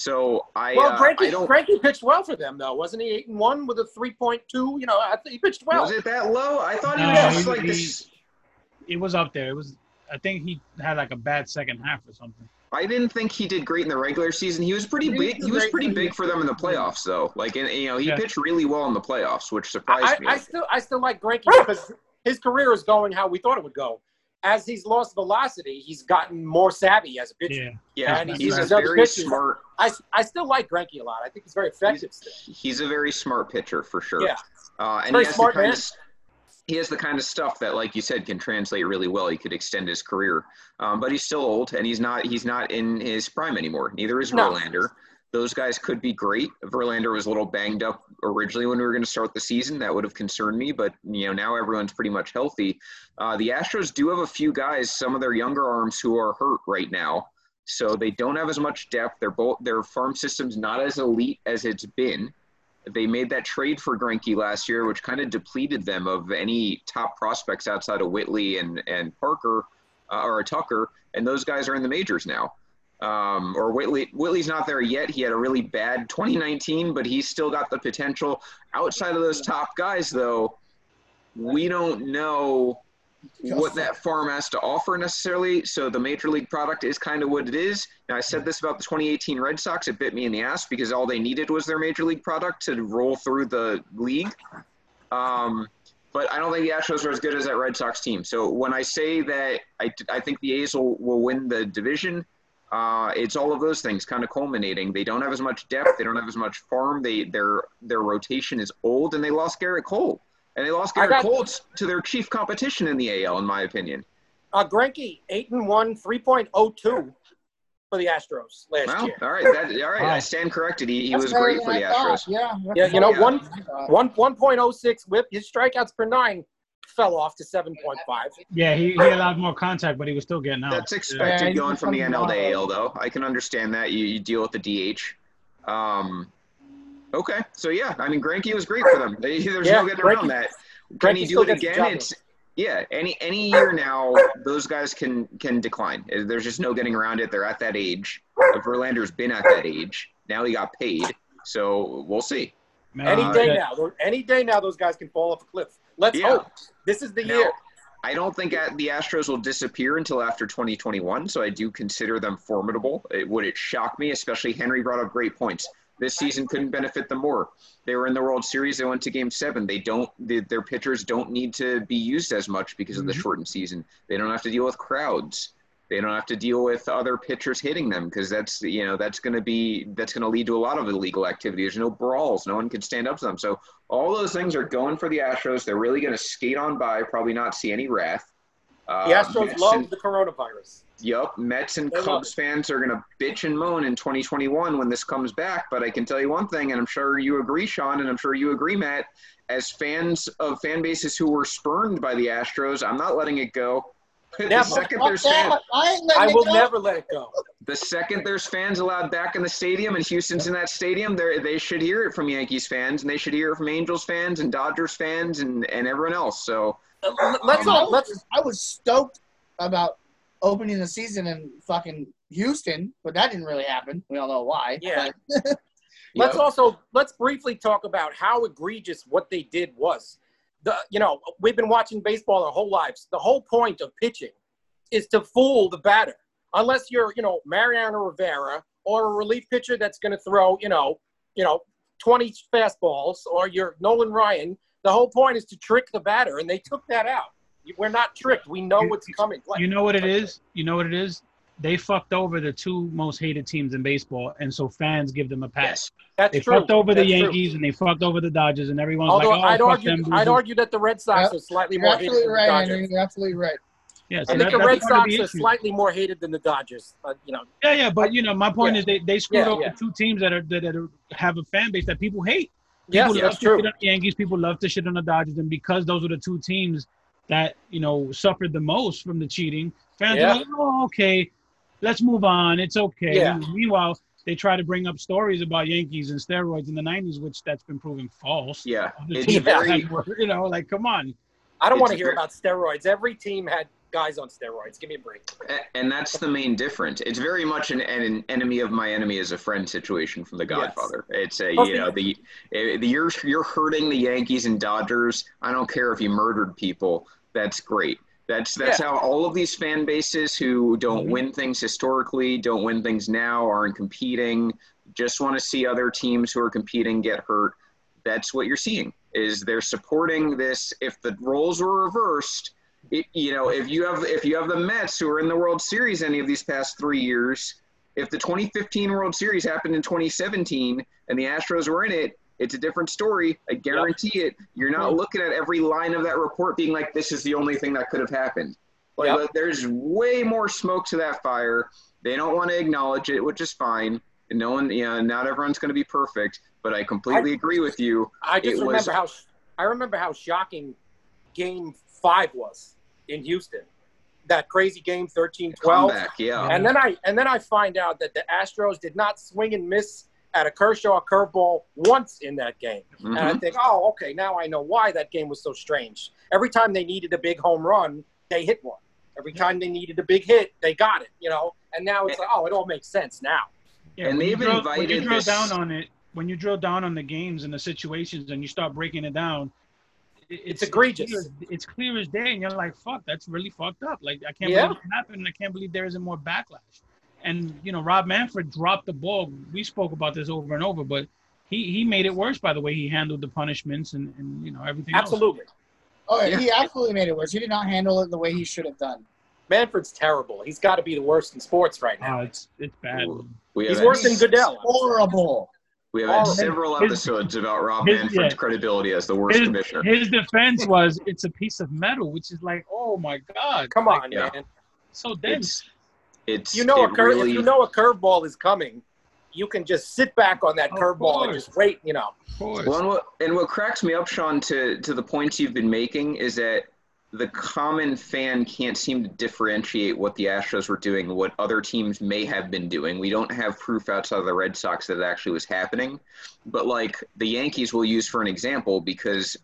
So I Well, uh, Greinke, I don't. Greinke pitched well for them, though, wasn't he? Eight and one with a 3.2. You know, I think he pitched well. Was it that low? I thought he No, was just he- like he- this. It was up there. It was. I think he had like a bad second half or something. I didn't think he did great in the regular season. He was pretty He big. was He was pretty big for them in the playoffs, though. Like, in, you know, he Yeah. pitched really well in the playoffs, which surprised I, me. I still, I still like Greinke because his career is going how we thought it would go. As he's lost velocity, he's gotten more savvy as a pitcher. Yeah. yeah, and he's he's a very pitcher. smart. I, I still like Greinke a lot. I think he's very effective still. He's a very smart pitcher for sure. Yeah. Uh, and Very he has smart the kind man. of he has the kind of stuff that, like you said, can translate really well. He could extend his career, um, but he's still old, and he's not he's not in his prime anymore. Neither is No. Verlander. Those guys could be great. Verlander was a little banged up originally when we were going to start the season. That would have concerned me, but you know now everyone's pretty much healthy. Uh, the Astros do have a few guys, some of their younger arms, who are hurt right now, so they don't have as much depth. They're both their farm system's not as elite as it's been. They made that trade for Greinke last year, which kind of depleted them of any top prospects outside of Whitley and and Parker uh, or Tucker, and those guys are in the majors now. Um, or Whitley Whitley's not there yet. He had a really bad 2019, but he's still got the potential. Outside of those top guys, though, we don't know what that farm has to offer necessarily. So the major league product is kind of what it is. Now I said this about the 2018 Red Sox. It bit me in the ass because all they needed was their major league product to roll through the league. Um, but I don't think the Astros are as good as that Red Sox team. So when I say that I, I think the A's will, will win the division, uh, it's all of those things kind of culminating. They don't have as much depth. They don't have as much farm. They their their rotation is old, and they lost Gerrit Cole. And they lost Gerrit got- Cole to their chief competition in the AL, in my opinion. Uh, Greinke, 8 and 1, 3.02 for the Astros last Well, year. all right, that, all right. I stand corrected. He, he was great for the I thought. Astros. Yeah. Yeah, you know, Yeah. one Uh, 1.06 whip. His strikeouts per nine fell off to 7.5. Yeah, he, he allowed more contact, but he was still getting out. That's expected Yeah, going from the NL to on. AL, though. I can understand that. You, you deal with the DH. Um, okay, so yeah, I mean, Greinke was great for them. There's Yeah, no getting Greinke- around that. Can Greinke he do it again? It's yeah. Any any year now, those guys can can decline. There's just no getting around it. They're at that age. Verlander's been at that age. Now he got paid, so we'll see. Man, Any day that- now, any day now, those guys can fall off a cliff. Let's Yeah. hope this is the Now, year. I don't think the Astros will disappear until after 2021, so I do consider them formidable. It, would it shock me? Especially Henry brought up great points. This season couldn't benefit them more. They were in the World Series. They went to Game Seven. They don't. They, their pitchers don't need to be used as much because of the Mhm. shortened season. They don't have to deal with crowds. They don't have to deal with other pitchers hitting them because that's you know that's going to be that's going to lead to a lot of illegal activity. There's no brawls. No one can stand up to them. So all those things are going for the Astros. They're really going to skate on by, probably not see any wrath. Uh, The Astros Mets love and- the coronavirus. Yup, Mets and They Cubs fans are going to bitch and moan in 2021 when this comes back. But I can tell you one thing, and I'm sure you agree, Sean, and I'm sure you agree, Matt. As fans of fan bases who were spurned by the Astros, I'm not letting it go. The Never. second there's fans, I I will go. never let it go. the second there's fans allowed back in the stadium, and Houston's in that stadium, they they should hear it from Yankees fans, and they should hear it from Angels fans and Dodgers fans and and everyone else. So Uh, Let's I all was- let's I was stoked about opening the season in fucking Houston, but that didn't really happen. We all know why. Yeah. Let's Yup. also let's briefly talk about how egregious what they did was. The you know we've been watching baseball our whole lives. The whole point of pitching is to fool the batter. Unless you're you know Mariano Rivera or a relief pitcher that's going to throw you know you know 20 fastballs or you're Nolan Ryan. The whole point is to trick the batter, and they took that out. We're not tricked. We know what's coming. Like, You know what it is? You know what it is? They fucked over the two most hated teams in baseball, and so fans give them a pass. yes, that's They true. fucked over the That's true. Yankees and they fucked over the Dodgers, and everyone's Although like, "Oh, I'd fuck argue, them." I'd argue that the Red Sox Yep. are slightly You're more hated absolutely than the Dodgers. Henry. You're absolutely right. Yeah, so I that- think the Red Sox the are slightly more hated than the Dodgers. Uh, you know, Yeah, yeah, but you know, my point Yeah. is they, they screwed Yeah, over yeah. two teams that are that, that are, have a fan base that people hate. yes, People love that's to true. shit on the Yankees. People love to shit on the Dodgers, and because those were the two teams that you know suffered the most from the cheating, fans Yeah. are like, "Oh, okay, let's move on. It's okay." Yeah. Meanwhile, they try to bring up stories about Yankees and steroids in the '90s, which that's been proven false. yeah, The it's very were- you know, like, come on. I don't want to hear about steroids. Every team had guys on steroids. Give me a break. And that's the main difference. It's very much an, an enemy of my enemy is a friend situation from The Godfather. It's a you know the, eh, the you're you're hurting the Yankees and Dodgers. I don't care if you murdered people. That's great. That's that's how all of these fan bases who don't Mhm. win things historically, don't win things now, aren't competing, just want to see other teams who are competing get hurt. That's what you're seeing. Is they're supporting this. If the roles were reversed, it, you know, if you have if you have the Mets who are in the World Series any of these past three years, if the 2015 World Series happened in 2017 and the Astros were in it, it's a different story. I guarantee it. You're not looking at every line of that report being like, "This is the only thing that could have happened." Like, Yep. there's way more smoke to that fire. They don't want to acknowledge it, which is fine. And no one, yeah, not everyone's going to be perfect. But I completely agree with you. I just It was- remember how I remember how shocking Game Five was in Houston. That crazy game, 13-12. Comeback, yeah. And then I and then I find out that the Astros did not swing and miss at a Kershaw curveball once in that game. And I Mhm. think, oh, okay, now I know why that game was so strange. Every time they needed a big home run, they hit one. Every time they needed a big hit, they got it. You know, and now it's like, oh, it all makes sense now. Yeah, And when you they've drill, when you drill this- down on it, when you drill down on the games and the situations, and you start breaking it down, it- It's egregious. It's clear, it's clear as day, and you're like, "Fuck, that's really fucked up." Like, I can't Yeah. believe it happened, and I can't believe there isn't more backlash. And you know, Rob Manfred dropped the ball. We spoke about this over and over, but he he made it worse by the way he handled the punishments and, and you know everything. else. Absolutely. Oh, Yeah. he absolutely made it worse. He did not handle it the way he should have done. Manfred's terrible. He's got to be the worst in sports right Oh, now. it's it's bad. We He's worse than Goodell. Horrible. We have had Horrible. several His- episodes about Rob his- Manfred's yeah. credibility as the worst His, commissioner. his defense was it's a piece of metal, which is like, oh my god, Come like, on, Yeah. man. so dense. It's it's You know, it a cur- really, if you know a curveball is coming, you can just sit back on that curveball and just wait. You know, Well, and what, and what cracks me up, Sean, to to the points you've been making is that the common fan can't seem to differentiate what the Astros were doing, what other teams may have been doing. We don't have proof outside of the Red Sox that it actually was happening. But like the Yankees will use for an example because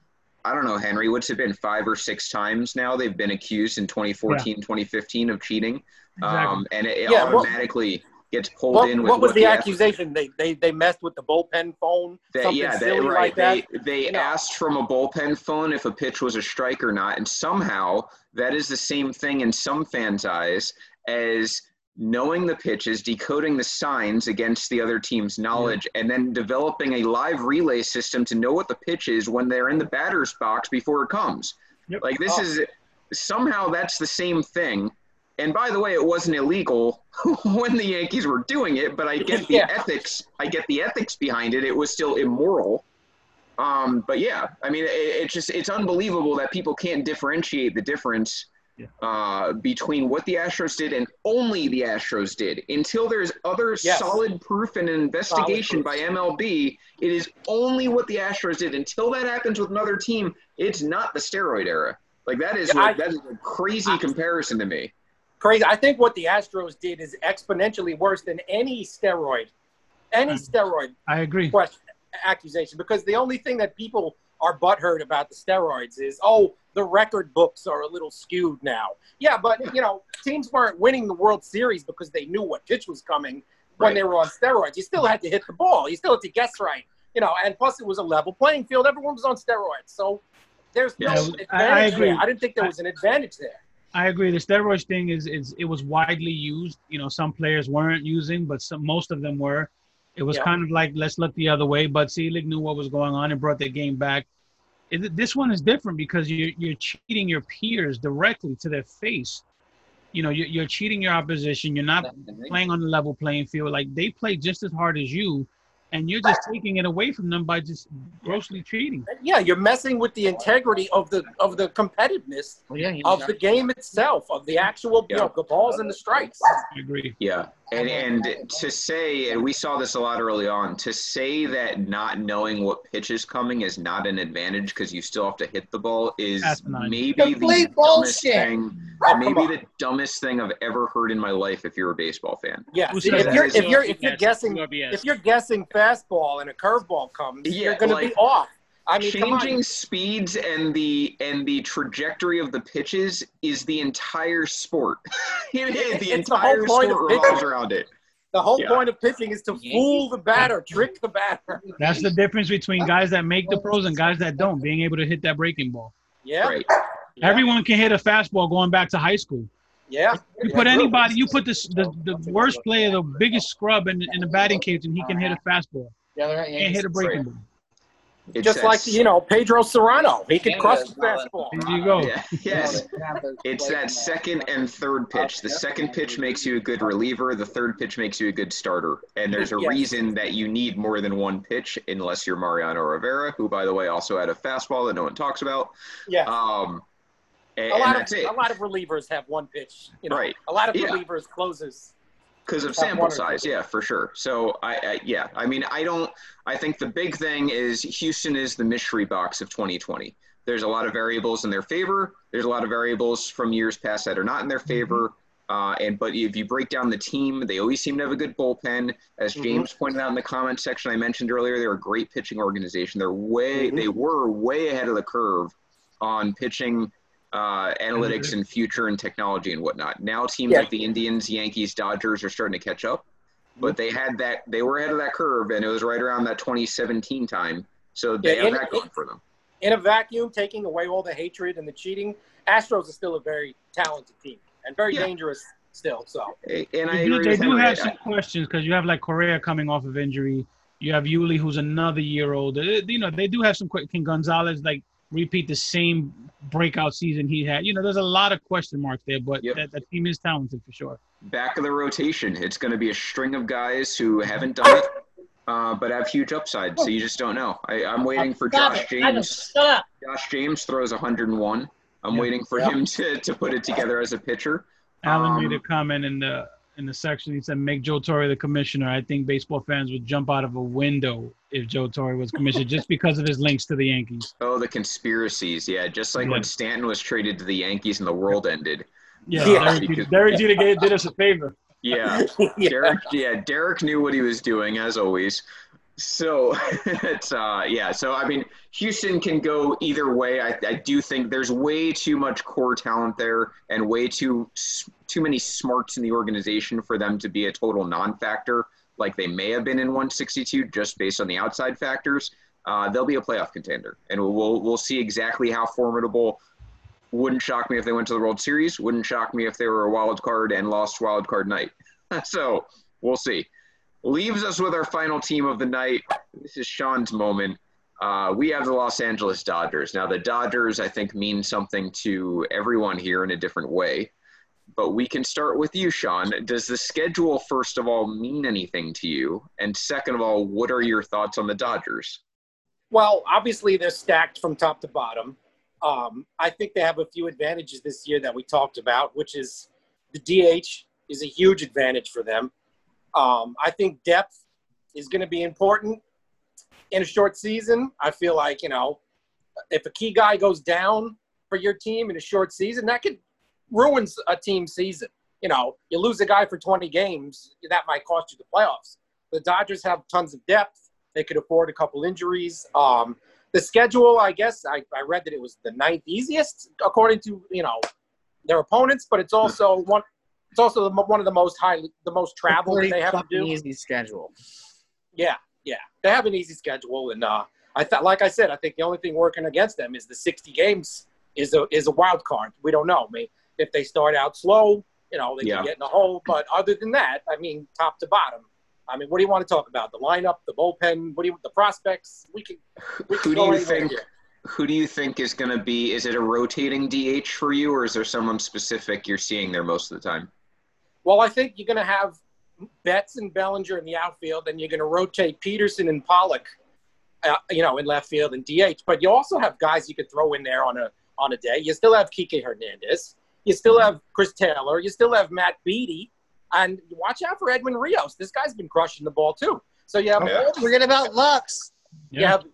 I don't know, Henry, what's it been five or six times now they've been accused in 2014, 2015 of cheating. Um, and it, it Yeah, what- automatically gets pulled What, in with what was the Astros- accusation? They, they they messed with the bullpen phone. That, yeah, silly that, right. like that. They they You know. asked from a bullpen phone if a pitch was a strike or not, and somehow that is the same thing in some fans' eyes as knowing the pitches, decoding the signs against the other team's knowledge, and then developing a live relay system to know what the pitch is when they're in the batter's box before it comes. Yep. Like this Oh. is somehow that's the same thing. And by the way, it wasn't illegal when the Yankees were doing it, but I get the Yeah. ethics. I get the ethics behind it. It was still immoral. Um, but yeah, I mean, it, it's just it's unbelievable that people can't differentiate the difference Yeah. uh, between what the Astros did and only the Astros did. Until there's other Yes. solid proof and an investigation by. MLB, it is only what the Astros did. Until that happens with another team, it's not the steroid era. Like that is Yeah, what, I- that is a crazy comparison to me. Crazy. I think what the Astros did is exponentially worse than any steroid, any Mm. steroid I agree. question accusation because the only thing that people are butthurt about the steroids is oh the record books are a little skewed now yeah but you know teams weren't winning the world series because they knew what pitch was coming when Right. they were on steroids you still had to hit the ball you still had to guess right you know and plus it was a level playing field everyone was on steroids so there's no Yeah, advantage I- I agree. there. I didn't think there was an advantage there I agree. The steroids thing is is it was widely used. You know, some players weren't using, but some most of them were. It was Yeah. kind of like let's look the other way. But Selig knew what was going on and brought the game back. It, this one is different because you're you're cheating your peers directly to their face. You know, you're, you're cheating your opposition. You're not playing on the level playing field. Like they play just as hard as you, and you're just taking it away from them by just grossly cheating. yeah you're messing with the integrity of the of the competitiveness Well, yeah, of the game itself of the actual you know the balls and the strikes I agree. Yeah, and and to say, and we saw this a lot early on, to say that not knowing what pitch is coming is not an advantage because you still have to hit the ball is Asinine. maybe the dumbest bullshit. thing, Oh, maybe the dumbest thing I've ever heard in my life. If you're a baseball fan, Yeah, if you're if you're if you're Yes, guessing you are BS. if you're guessing fastball and a curveball comes, Yeah, you're going to be off. I mean, changing speeds and the and the trajectory of the pitches is the entire sport. it is the It's the whole entire point of sport pitching. revolves around it. The whole yeah. point of pitching is to fool the batter, trick the batter. That's the difference between guys that make the pros and guys that don't. Being able to hit that breaking ball. Yeah, Right. yeah, Everyone can hit a fastball going back to high school. yeah. You put anybody, you put this, the, the worst player, the biggest scrub in, in the batting cage, and he can hit a fastball. Yeah, they're right. Can't hit a breaking ball. It's Just that like you know Pedro Cerrano, he could Canada crush the fastball. There you go. Yeah, yes. It's that second and third pitch. The second pitch makes you a good reliever. The third pitch makes you a good starter. And there's a Yes. reason that you need more than one pitch, unless you're Mariano Rivera, who, by the way, also had a fastball that no one talks about. Yeah, Um, and, a and lot that's of it a lot of relievers have one pitch. You know, Right. a lot of Yeah. relievers closes. Because of sample size. Yeah, for sure. So I, I, yeah, I mean, I don't. I think the big thing is Houston is the mystery box of 2020. There's a lot of variables in their favor. There's a lot of variables from years past that are not in their favor. Uh, and but if you break down the team, they always seem to have a good bullpen. As Mhm. James pointed out in the comment section I mentioned earlier, they're a great pitching organization. They're way, Mhm. they were way ahead of the curve on pitching uh, analytics and future and technology and whatnot. Now teams Yeah. like the Indians, Yankees, Dodgers are starting to catch up, but they had that they were ahead of that curve, and it was right around that 2017 time. So they Yeah, have and that it- going for them. In a vacuum, taking away all the hatred and the cheating, Astros are still a very talented team and very Yeah. dangerous still. So And I They do, agree they do Henry. have some questions because you have like Correa coming off of injury. You have Yuli, who's another year old. Uh, You know, they do have some. que- Can Gonzalez like repeat the same breakout season he had? You know, there's a lot of question marks there, but Yep. that, that team is talented for sure. Back of the rotation, it's going to be a string of guys who haven't done it, uh, but have huge upside. So you just don't know. I, I'm waiting for Josh James. just- Shut up. Josh James throws 101. I'm Yeah. waiting for Yeah. him to, to put it together as a pitcher. Alan Um, made a comment in the in the section. He said, "Make Joe Torre the commissioner." I think baseball fans would jump out of a window if Joe Torre was commissioner, just because of his links to the Yankees. Oh, the conspiracies. Yeah, just like when Stanton was traded to the Yankees and the world ended. Yeah, Yeah. Derek Derek Jeter did us a favor. Yeah. yeah. Derek, yeah, Derek knew what he was doing as always. So it's uh, yeah. So I mean, Houston can go either way. I, I do think there's way too much core talent there, and way too too many smarts in the organization for them to be a total non-factor, like they may have been in 162, just based on the outside factors. Uh, they'll be a playoff contender, and we'll we'll see exactly how formidable. Wouldn't shock me if they went to the World Series. Wouldn't shock me if they were a wild card and lost wild card night. so we'll see. Leaves us with our final team of the night. This is Sean's moment. Uh, we have the Los Angeles Dodgers. Now, the Dodgers, I think, mean something to everyone here in a different way. But we can start with you, Sean. Does the schedule, first of all, mean anything to you? And second of all, what are your thoughts on the Dodgers? Well, obviously they're stacked from top to bottom. Um, I think they have a few advantages this year that we talked about, which is the DH is a huge advantage for them. Um, I think depth is going to be important in a short season. I feel like you know, if a key guy goes down for your team in a short season, that could ruin a team season. You know, you lose a guy for 20 games, that might cost you the playoffs. The Dodgers have tons of depth. They could afford a couple injuries. Um, the schedule, I guess, I, I read that it was the ninth easiest according to you know their opponents, but it's also one. It's also the, one of the most highly, the most travel that they have to do. easy schedule. Yeah, yeah, they have an easy schedule, and uh, I thought, like I said, I think the only thing working against them is the 60 games is a is a wild card. We don't know. I mean, if they start out slow, you know, they Yeah. can get in a hole. But other than that, I mean, top to bottom. I mean, what do you want to talk about? The lineup, the bullpen, what do you, the prospects? We can. We can Who do you think? here. Who do you think is going to be? Is it a rotating DH for you, or is there someone specific you're seeing there most of the time? Well, I think you're going to have Betts and Bellinger in the outfield, and you're going to rotate Pederson and Pollock, uh, you know, in left field and DH. But you also have guys you could throw in there on a on a day. You still have Kike Hernandez. You still have Chris Taylor. You still have Matt Beaty. And watch out for Edwin Rios. This guy's been crushing the ball too. So you have Yeah. Oh, all these Forget about Lux. you have,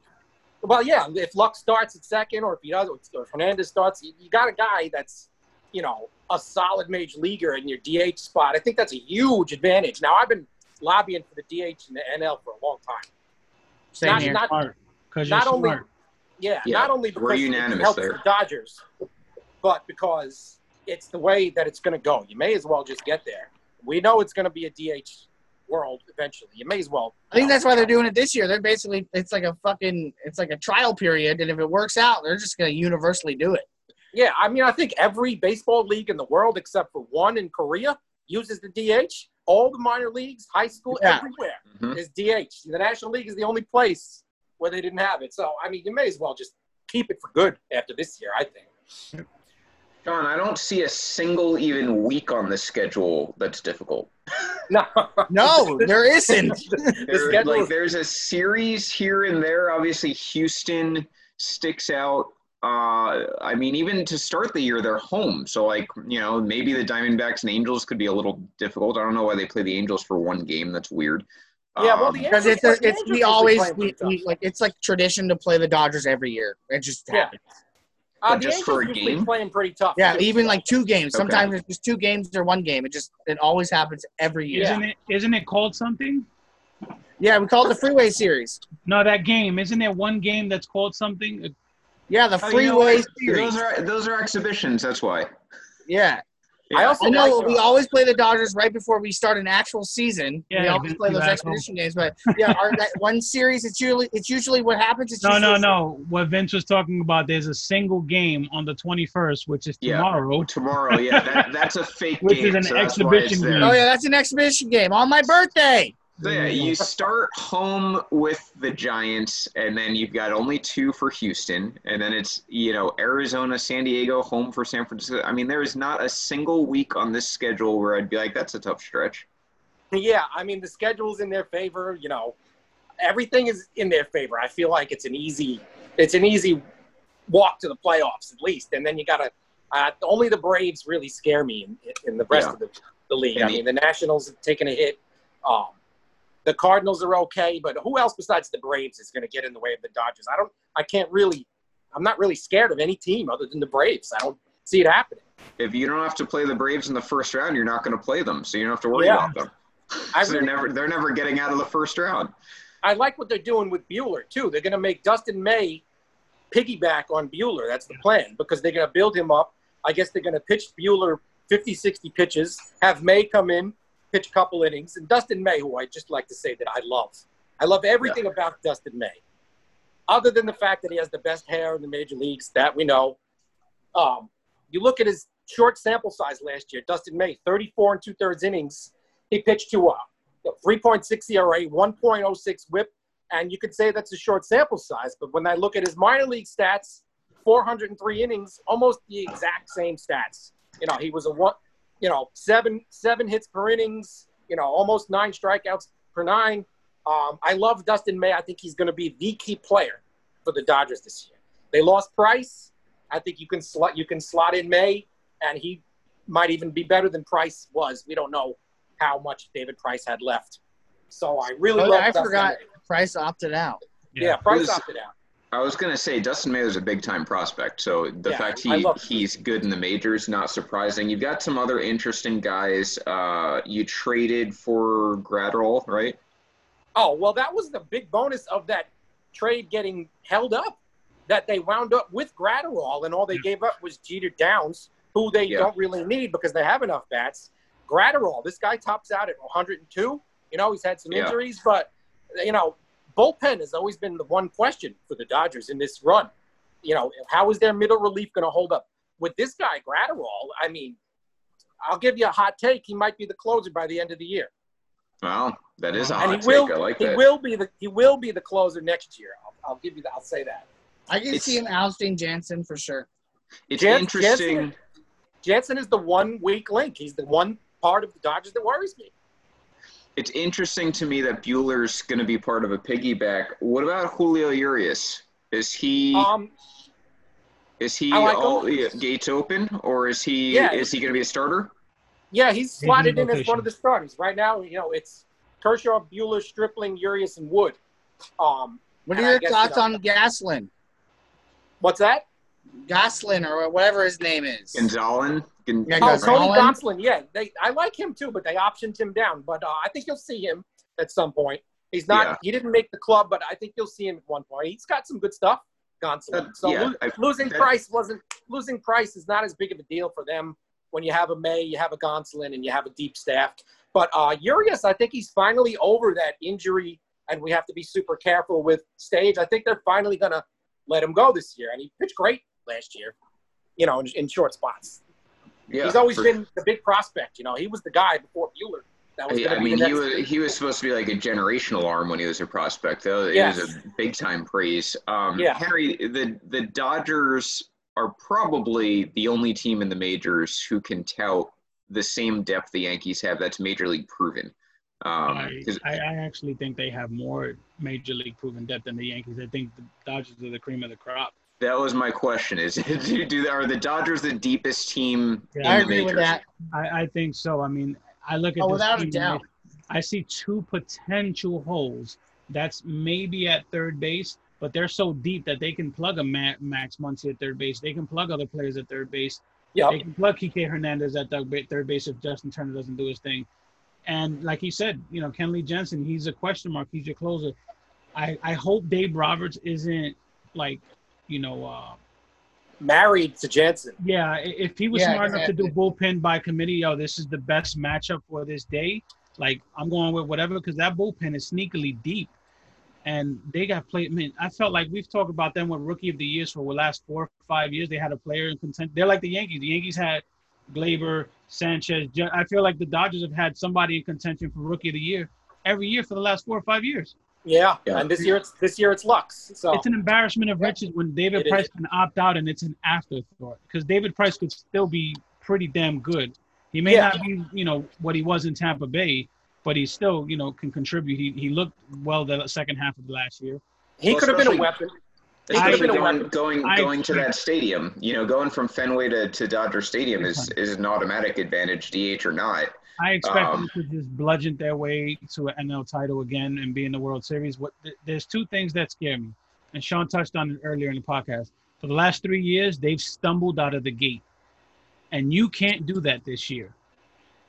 well, yeah. If Luck starts at second, or if he does, or if Hernandez starts, you, you got a guy that's, you know, a solid major leaguer in your DH spot. I think that's a huge advantage. Now, I've been lobbying for the DH in the NL for a long time. Same Not- here. not- Smart. Because you're not only- smart. Yeah, Yeah, not only we're because it unanimous helps there. the Dodgers, but because it's the way that it's going to go. You may as well just get there. We know it's going to be a DH world eventually. You may as well. I think that's why they're doing it this year. They're basically it's like a fucking it's like a trial period, and if it works out, they're just gonna universally do it. Yeah, I mean, I think every baseball league in the world, except for one in Korea, uses the DH. All the minor leagues, high school, Yeah. everywhere Mhm. is DH. The National League is the only place where they didn't have it. So, I mean, you may as well just keep it for good after this year, I think. John, I don't see a single even week on the schedule that's difficult. No, No, there isn't. There, schedule like is- there's a series here and there. Obviously, Houston sticks out. Uh, I mean, even to start the year, they're home. So, like, you know, maybe the Diamondbacks and Angels could be a little difficult. I don't know why they play the Angels for one game. That's weird. Yeah, well, Um, Because it's a, it's we always we, we like it's like tradition to play the Dodgers every year. It just Yeah. Happens. Uh, But just for a Angels usually game? playing pretty tough. Yeah, too. even like two games. Okay. Sometimes it's just two games or one game. It just it always happens every year. Isn't it? Isn't it called something? Yeah, we call it the Freeway Series. No, that game. Isn't there one game that's called something? Yeah, the oh, you know Freeway? Series. Those are those are exhibitions. That's why. Yeah, I also I know like, we always play the Dodgers right before we start an actual season. Yeah, we always play those asshole. expedition games, but yeah, our, that one series it's usually it's usually what happens. It's No, no, usually- no. What Vince was talking about, there's a single game on the 21st, which is Yeah. tomorrow. Tomorrow, yeah, that, that's a fake Which game. is an so that's why it's exhibition game. Oh yeah, that's an exhibition game on my birthday. So yeah, you start home with the Giants, and then you've got only two for Houston, and then it's you know Arizona, San Diego, home for San Francisco. I mean, there is not a single week on this schedule where I'd be like, that's a tough stretch. Yeah, I mean the schedule's in their favor. You know, everything is in their favor. I feel like it's an easy, it's an easy walk to the playoffs at least. And then you gotta. Uh, only the Braves really scare me in, in the rest Yeah. of the the league. I And mean, the Nationals have taken a hit. Um, the Cardinals are okay, but who else besides the Braves is going to get in the way of the Dodgers? I don't. I can't really. I'm not really scared of any team other than the Braves. I don't see it happening. If you don't have to play the Braves in the first round, you're not going to play them, so you don't have to worry Yeah. about them. I So they're never they're never getting out of the first round. I like what they're doing with Buehler too. They're going to make Dustin May piggyback on Buehler. That's the plan because they're going to build him up. I guess they're going to pitch Buehler 50, 60 pitches, have May come in, pitch a couple innings, and Dustin May, who I just like to say that I love. I love everything about Dustin May, other than the fact that he has the best hair in the major leagues. That we know. Um, you look at his short sample size last year. Dustin May, 34 and two thirds innings. He pitched to a 3.6 ERA, 1.06 WHIP, and you could say that's a short sample size. But when I look at his minor league stats, 403 innings, almost the exact same stats. You know, he was a one, you know, seven seven hits per innings. You know, almost nine strikeouts per nine. Um, I love Dustin May. I think he's going to be the key player for the Dodgers this year. They lost Price. I think you can slot you can slot in May, and he might even be better than Price was. We don't know how much David Price had left. So I really Oh, love. I Dustin forgot May. Price opted out. Yeah, Price Who's- opted out. I was gonna say Dustin May was a big time prospect, so the Yeah, fact he he's good in the majors not surprising. You've got some other interesting guys. Uh, you traded for Graterol, right? Oh well, that was the big bonus of that trade getting held up. That they wound up with Graterol, and all they gave up was Jeter Downs, who they Yeah. don't really need because they have enough bats. Graterol, this guy tops out at 102. You know, he's had some Yeah. injuries, but you know, bullpen has always been the one question for the Dodgers in this run. You know, how is their middle relief going to hold up with this guy Graterol? I mean, I'll give you a hot take. He might be the closer by the end of the year. Well, that is a and hot he will take. I like he that. will be the he will be the closer next year. I'll, I'll give you that. I'll say that. I can It's- see him ousting Jansen for sure. It's Jan- interesting. Jansen- Jansen is the one weak link. He's the one part of the Dodgers that worries me. It's interesting to me that Buehler's going to be part of a piggyback. What about Julio Urias? Is he Um, is he like all him. yeah, gates open, or is he Yeah. is he going to be a starter? yeah, he's slotted in as one of the starters right now. You know, it's Kershaw, Buehler, Stripling, Urias, and Wood. Um, What are your thoughts you know- on Gaslin? what's that? Goslin or whatever his name is. Gonzalez? Gon- Yeah, Oh, Gonzalez. Tony Colin? Yeah, they. I like him too, but they optioned him down. But uh, I think you'll see him at some point. He's not. Yeah. He didn't make the club, but I think you'll see him at one point. He's got some good stuff. Gonsolin. Uh, So yeah, lo- I- losing that- Price wasn't losing Price is not as big of a deal for them when you have a May, you have a Gonsolin, and you have a deep staff. But uh, Urias, I think he's finally over that injury, and we have to be super careful with stage. I think they're finally gonna let him go this year, and he pitched great last year. You know, in, in short spots. Yeah, He's always for- been the big prospect. You know, he was the guy before Buehler. That was I, going to I mean, the he was he was supposed to be like a generational arm when he was a prospect, though. It Yes. was a big time praise. Um, Yeah. Henry, the the Dodgers are probably the only team in the majors who can tout the same depth the Yankees have. That's major league proven. Um, I, 'cause- I, I actually think they have more major league proven depth than the Yankees. I think the Dodgers are the cream of the crop. That was my question: Is do, do are the Dodgers the deepest team Yeah, in I the agree majors? with that. I, I think so. I mean, I look at Oh, this without a doubt. I see two potential holes. That's maybe at third base, but they're so deep that they can plug a Ma- Max Muncy at third base. They can plug other players at third base. Yeah, They can plug Kike Hernandez at third third base if Justin Turner doesn't do his thing. And like he said, you know, Kenley Jansen, he's a question mark. He's your closer. I, I hope Dave Roberts isn't like, you know, uh, married to Jansen. yeah, if he was Yeah, smart enough to do exactly. bullpen by committee, yo, this is the best matchup for this day. Like I'm going with whatever because that bullpen is sneakily deep, and they got played. I mean, I felt like we've talked about them with rookie of the years for the last four or five years. They had a player in contention. They're like the Yankees. The Yankees had Gleyber, Sanchez. I feel like the Dodgers have had somebody in contention for rookie of the year every year for the last four or five years. Yeah. Yeah. and this year it's this year it's Lux. So It's an embarrassment of riches when David It is. Price can opt out and it's an afterthought because David Price could still be pretty damn good. He may Yeah. not be, you know, what he was in Tampa Bay, but he still, you know, can contribute. He, he looked well the second half of last year. he Well, could have been a weapon. He could have Especially been a going weapon. going, I going to that stadium, you know, going from Fenway to, to Dodger Stadium is, is an automatic advantage, DH or not. I expect Um, them to just bludgeon their way to an NL title again and be in the World Series. What th- there's two things that scare me, and Sean touched on it earlier in the podcast. For the last three years, they've stumbled out of the gate, and you can't do that this year.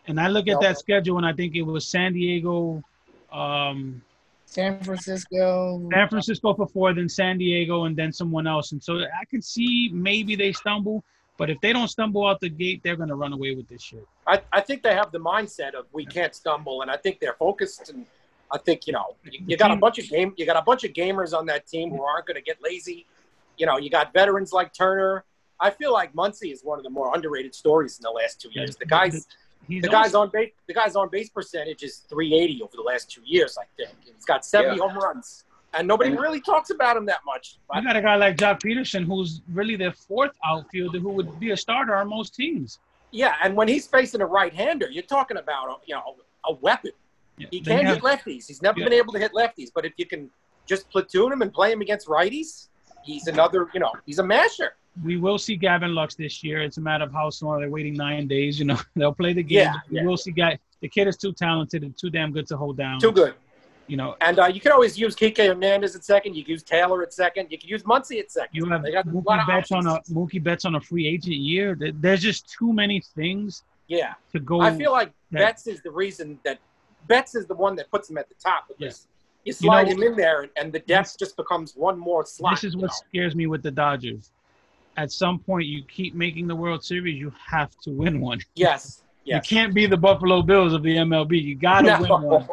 And I look at No. that schedule, and I think it was San Diego, um, San Francisco. San Francisco for four, then San Diego, and then someone else. And so I can see maybe they stumble, but if they don't stumble out the gate, they're going to run away with this shit. I, I think they have the mindset of we can't stumble, and I think they're focused. And I think you know you, you got a bunch of game, you got a bunch of gamers on that team who aren't going to get lazy. You know, you got veterans like Turner. I feel like Muncy is one of the more underrated stories in the last two years. The guys, He's the guys also- on base, the guys on base percentage is 380 over the last two years. I think he's got 70 Yeah. home runs, and nobody really talks about him that much. You got a guy like Joc Pederson, who's really their fourth outfielder, who would be a starter on most teams. yeah, and when he's facing a right-hander, you're talking about you know a weapon. Yeah, He they can have- hit lefties. He's never Yeah. been able to hit lefties, but if you can just platoon him and play him against righties, he's another. You know, he's a masher. we will see Gavin Lux this year. It's a matter of how soon they're waiting nine days. You know, they'll play the game. Yeah, We will see guy. The kid is too talented and too damn good to hold down. Too good. You know, And uh, you can always use Kike Hernandez at second. You can use Taylor at second. You can use Muncy at second. you have They got Mookie of Betts on a. Mookie Betts on a free agent year. There's just too many things Yeah, to go. I feel like that- Betts is the reason that Betts is the one that puts him at the top because you slide know- him in there and, and the depth just becomes one more slot. this is you what know? scares me with the Dodgers. At some point, you keep making the World Series, you have to win one. Yes. Yes. You can't be the Buffalo Bills of the MLB. You got to win one.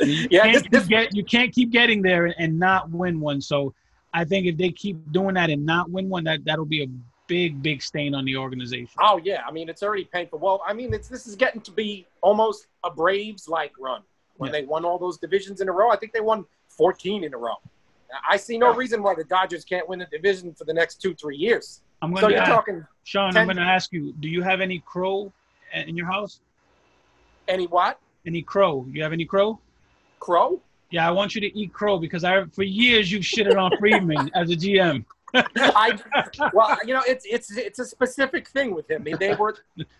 You yeah, can't this, get you can't keep getting there and not win one. So I think if they keep doing that and not win one, that that'll be a big big stain on the organization. Oh yeah, I mean it's already painful. Well, I mean it's this is getting to be almost a Braves like run when Yeah. they won all those divisions in a row. I think they won 14 in a row. I see no reason why the Dodgers can't win the division for the next two three years. I'm So gonna you're ask, talking Sean. 10 I'm gonna ask you: Do you have any crow in your house? any what? Any crow? You have any crow? Crow? Yeah, I want you to eat crow because I for years you've shitted on Friedman as a GM. I well, you know, it's it's it's a specific thing with him. I mean, They were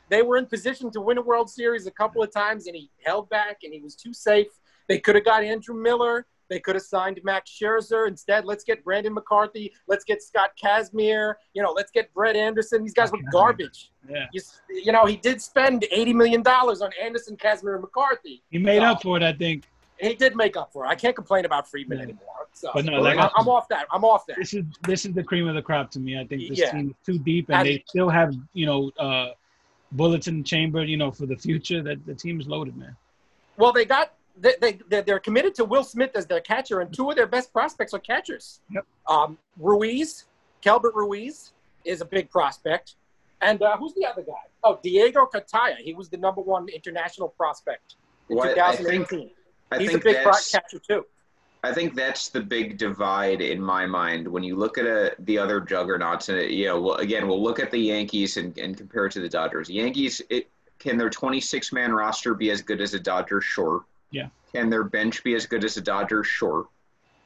they were in position to win a World Series a couple of times, and he held back, and he was too safe. They could have got Andrew Miller. They could have signed Max Scherzer. Instead, let's get Brandon McCarthy. Let's get Scott Kazmir. You know, let's get Brett Anderson. These guys were garbage. Yeah, You, you know, he did spend eighty million dollars on Anderson, Kazmir, and McCarthy. he made So- up for it, I think. He did make up for it. I can't complain about Friedman Yeah. anymore. So But no, like I, I'm off that. I'm off that. this is this is the cream of the crop to me. I think this Yeah. team is too deep, and And- they still have you know uh, bullets in the chamber. You know for the future. That the team is loaded, man. Well, they got they, they they're- they're committed to Will Smith as their catcher, and two of their best prospects are catchers. Yep. Um, Ruiz, Keibert Ruiz is a big prospect, and uh, who's the other guy? Oh, Diego Cartaya. He was the number one international prospect in What I think 2018. I He's a think big pro- that's catcher too. I think that's the big divide in my mind when you look at a, the other juggernauts. And you know, well, again, we'll look at the Yankees and, and compare it to the Dodgers. Yankees, it, can their 26 man roster be as good as a Dodgers? Sure. Yeah. Can their bench be as good as a Dodgers? Sure.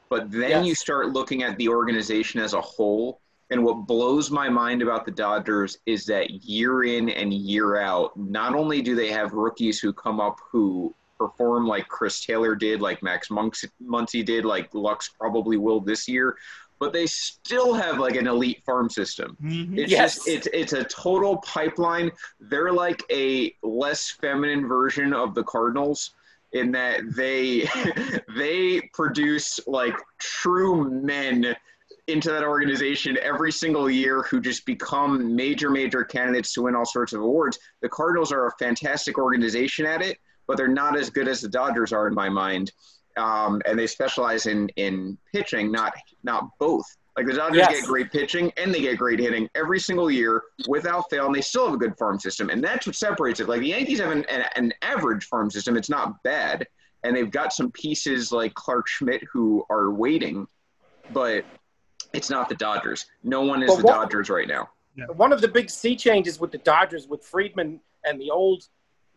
But then Yes. you start looking at the organization as a whole. And what blows my mind about the Dodgers is that year in and year out, not only do they have rookies who come up who perform like Chris Taylor did, like Max Monks, Muncy did, like Lux probably will this year, but they still have like an elite farm system. Mhm. It's Yes. just it's it's a total pipeline. They're like a less feminine version of the Cardinals in that they they produce like true men into that organization every single year who just become major major candidates to win all sorts of awards. The Cardinals are a fantastic organization at it, but they're not as good as the Dodgers are in my mind. Um, and they specialize in in pitching, not not both. Like the Dodgers Yes. get great pitching and they get great hitting every single year without fail, and they still have a good farm system, and that's what separates it. Like the Yankees have an, an, an average farm system; it's not bad, and they've got some pieces like Clarke Schmidt who are waiting, but it's not the Dodgers. No one is But the what- Dodgers right now. One of the big sea changes with the Dodgers, with Friedman and the old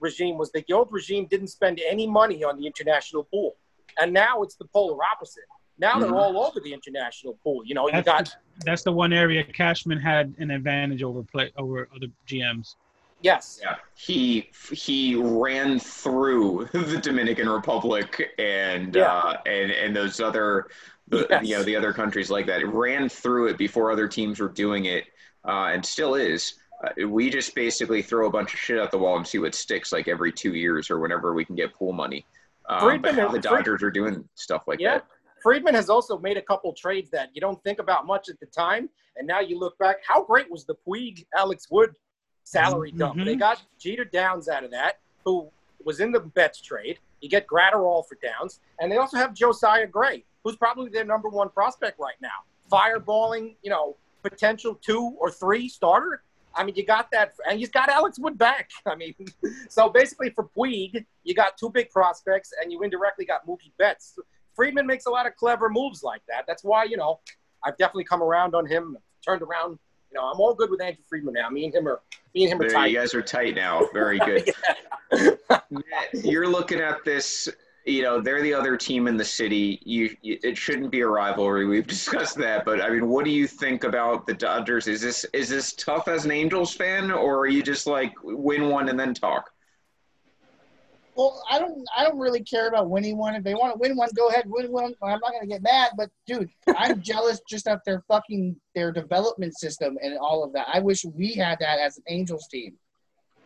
regime, was that the old regime didn't spend any money on the international pool, and now it's the polar opposite. Now they're all over the international pool. You know, you got the, that's the one area Cashman had an advantage over play over other GMs. Yes. Yeah, he he ran through the Dominican Republic and Yeah. uh, and and those other the, Yes. you know the other countries like that. It ran through it before other teams were doing it, uh, and still is. Uh, we just basically throw a bunch of shit at the wall and see what sticks, like every two years or whenever we can get pool money. Um, Friedman- how the Fried- Dodgers are doing stuff like Yeah. that. Friedman has also made a couple trades that you don't think about much at the time, and now you look back. How great was the Puig Alex Wood salary dump? Mhm. They got Jeter Downs out of that, who was in the Betts trade. You get Graterol for Downs, and they also have Josiah Gray, who's probably their number one prospect right now. Fireballing, you know, potential two or three starter. I mean, you got that, and he's got Alex Wood back. I mean, so basically for Puig, you got two big prospects, and you indirectly got Mookie Betts. Friedman makes a lot of clever moves like that. That's why, you know, I've definitely come around on him, turned around. You know, I'm all good with Andrew Friedman now. Me and him are, me and him are There, tight. you guys are tight now. Very good. Matt, you're looking at this. You know, they're the other team in the city. You, you, it shouldn't be a rivalry. We've discussed that, but I mean, what do you think about the Dodgers? Is this is this tough as an Angels fan, or are you just like win one and then talk? Well, I don't. I don't really care about winning one. If they want to win one, go ahead, win one. I'm not gonna get mad. But dude, I'm jealous just of their fucking their development system and all of that. I wish we had that as an Angels team.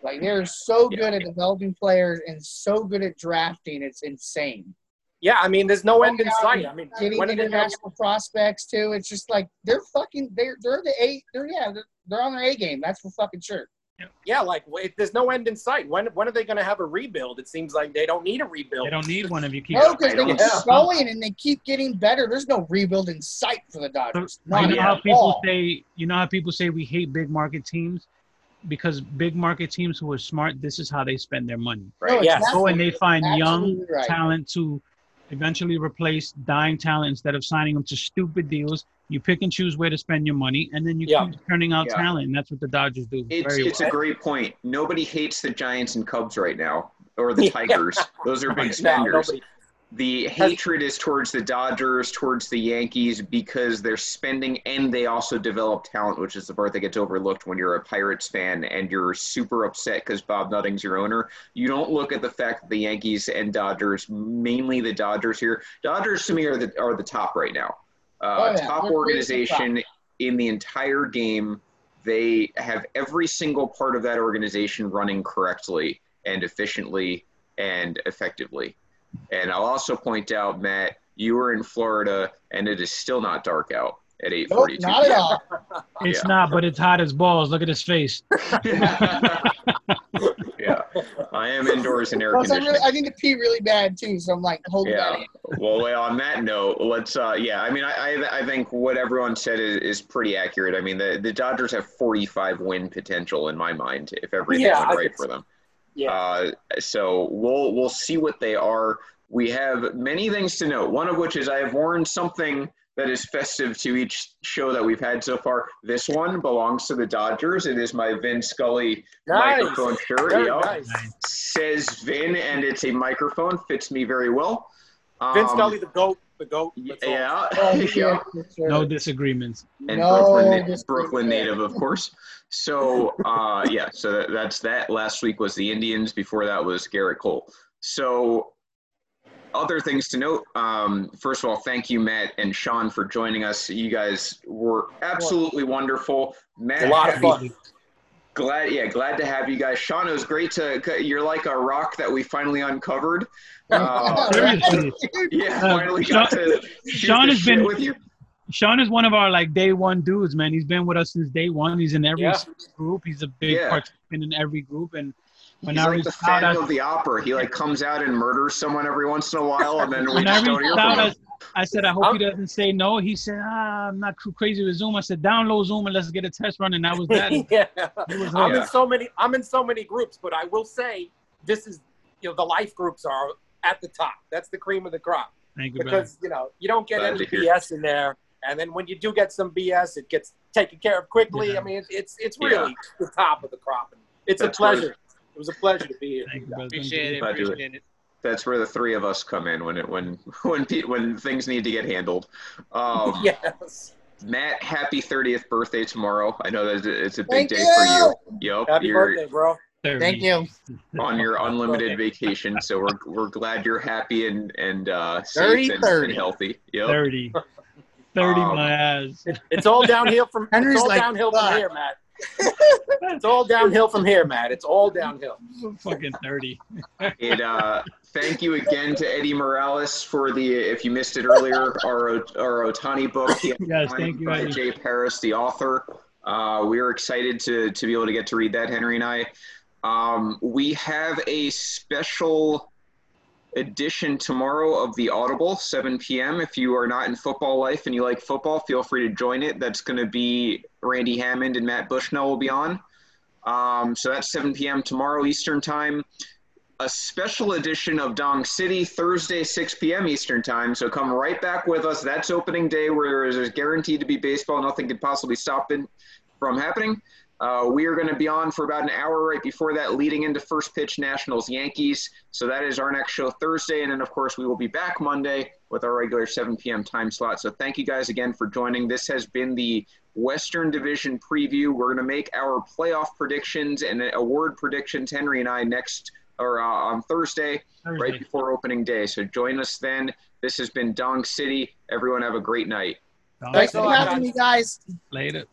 Like they're so good at developing players and so good at drafting. It's insane. yeah, I mean, there's no end in sight. I mean, Getting when are they gonna, international prospects too. It's just like they're fucking. They're they're the A. They're yeah. They're, they're on their A game. That's for fucking sure. yeah, like wait, there's no end in sight. When when are they going to have a rebuild? It seems like they don't need a rebuild. They don't need one if you keep. No, because they keep Yeah. going and they keep getting better. There's no rebuild in sight for the Dodgers. you know how people all. say you know how people say we hate big market teams because big market teams who are smart this is how they spend their money No, Yes. exactly. go and they find young right. talent to eventually replace dying talent instead of signing them to stupid deals you pick and choose where to spend your money and then you Yeah. keep turning out Yeah. talent and that's what the dodgers do It's very it's well a great point. Nobody hates the Giants and Cubs right now, or the Yeah. Tigers. Those are big spenders. nobody. The hatred is towards the Dodgers, towards the Yankees because they're spending and they also develop talent, which is the part that gets overlooked when you're a Pirates fan and you're super upset because Bob Nutting's your owner. You don't look at the fact that the Yankees and Dodgers, mainly the Dodgers here, Dodgers to me are the are the top right now. Uh, Oh, yeah. Top They're organization in the entire game. They have every single part of that organization running correctly and efficiently and effectively. And I'll also point out, Matt, you were in Florida, and it is still not dark out at eight Nope, not at all. it's yeah. not but it's hot as balls look at his face yeah, I am indoors in air Plus, conditioning. really, I need to pee really bad too, so I'm like holding Yeah. that in. Well, well, on that note, let's. Uh, yeah, I mean, I, I, I think what everyone said is, is pretty accurate. I mean, the, the Dodgers have 45 win potential in my mind if everything Yeah, went I right for them. Yeah. Uh, so we'll we'll see what they are. We have many things to note. One of which is I have worn something that is festive to each show that we've had so far. This one belongs to the Dodgers. It is my Vin Scully Nice. microphone shirt. Very Yep. nice. Says Vin, and it's a microphone. Fits me very well. Vince Um, Scully, the goat, the goat. That's all. Yeah. Oh, yeah. yeah, no disagreements And No Brooklyn, disagreement Brooklyn native, of course. So, uh, yeah, so that, that's that. Last week was the Indians. Before that was Gerrit Cole. So, other things to note. Um, first of all, thank you, Matt and Sean, for joining us. You guys were absolutely wonderful. Matt, A lot of fun. Glad, yeah, glad to have you guys. Sean, it was great to. You're like a rock that we finally uncovered. Uh, yeah, Uh, finally got to. Sean has been- with you. Sean is one of our like day one dudes, man. He's been with us since day one. He's in every Yeah. group. He's a big Yeah. participant in every group, and when He's I like the fan Phantom of the Opera. He like comes out and murders someone every once in a while, and then we when I just don't hear reached out, from I, him. I said, I hope he doesn't say no. He said, ah, I'm not too crazy with Zoom. I said, download Zoom and let's get a test run. And that was that. yeah. Was I'm Yeah. in so many. I'm in so many groups, but I will say this is, you know, the life groups are at the top. That's the cream of the crop Thank you, brother. because you know you don't get Glad any. BS in there, and then when you do get some BS, it gets taken care of quickly. Yeah. I mean, it's it's really the top of the crop. And it's That's a pleasure. It was a pleasure to be here. Thank you, brother. Appreciate it. Glad it. Appreciate it. That's where the three of us come in when it when when pe- when things need to get handled. Um, Yes. Matt, happy 30th birthday tomorrow. I know that it's a big Thank day you. for you. Yep, Happy you're birthday, bro. 30. Thank you. on your unlimited vacation. So we're we're glad you're happy and and uh, safe 30, and, 30. and healthy. Yep. 30. 30 Um, my ass. It's all downhill from Henry's it's all like, downhill from here, Matt. It's all downhill from here, Matt. It's all downhill. Fucking 30. And uh, thank you again to Eddie Morales for the if you missed it earlier our our Ohtani book. He- Yes, thank you, by Eddie. Jay Paris, the author. Uh, we are excited to to be able to get to read that, Henry and I. Um, we have a special edition tomorrow of the Audible, 7 p.m. If you are not in football life and you like football, feel free to join it. That's going to be Randy Hammond and Matt Bushnell will be on. Um, so that's 7 p.m. tomorrow Eastern Time. A special edition of Dong City Thursday, 6 p.m. Eastern Time. So come right back with us. That's opening day where there's guaranteed to be baseball. Nothing could possibly stop it from happening. Uh, we are going to be on for about an hour right before that, leading into first pitch Nationals Yankees. So that is our next show Thursday. And then, of course, we will be back Monday with our regular 7 p.m. time slot. So thank you guys again for joining. This has been the Western Division preview. We're going to make our playoff predictions and award predictions, Henry and I, next or uh, on Thursday, right before opening day. So join us then. This has been Dong City. Everyone have a great night. Thanks a for having me, guys. Later.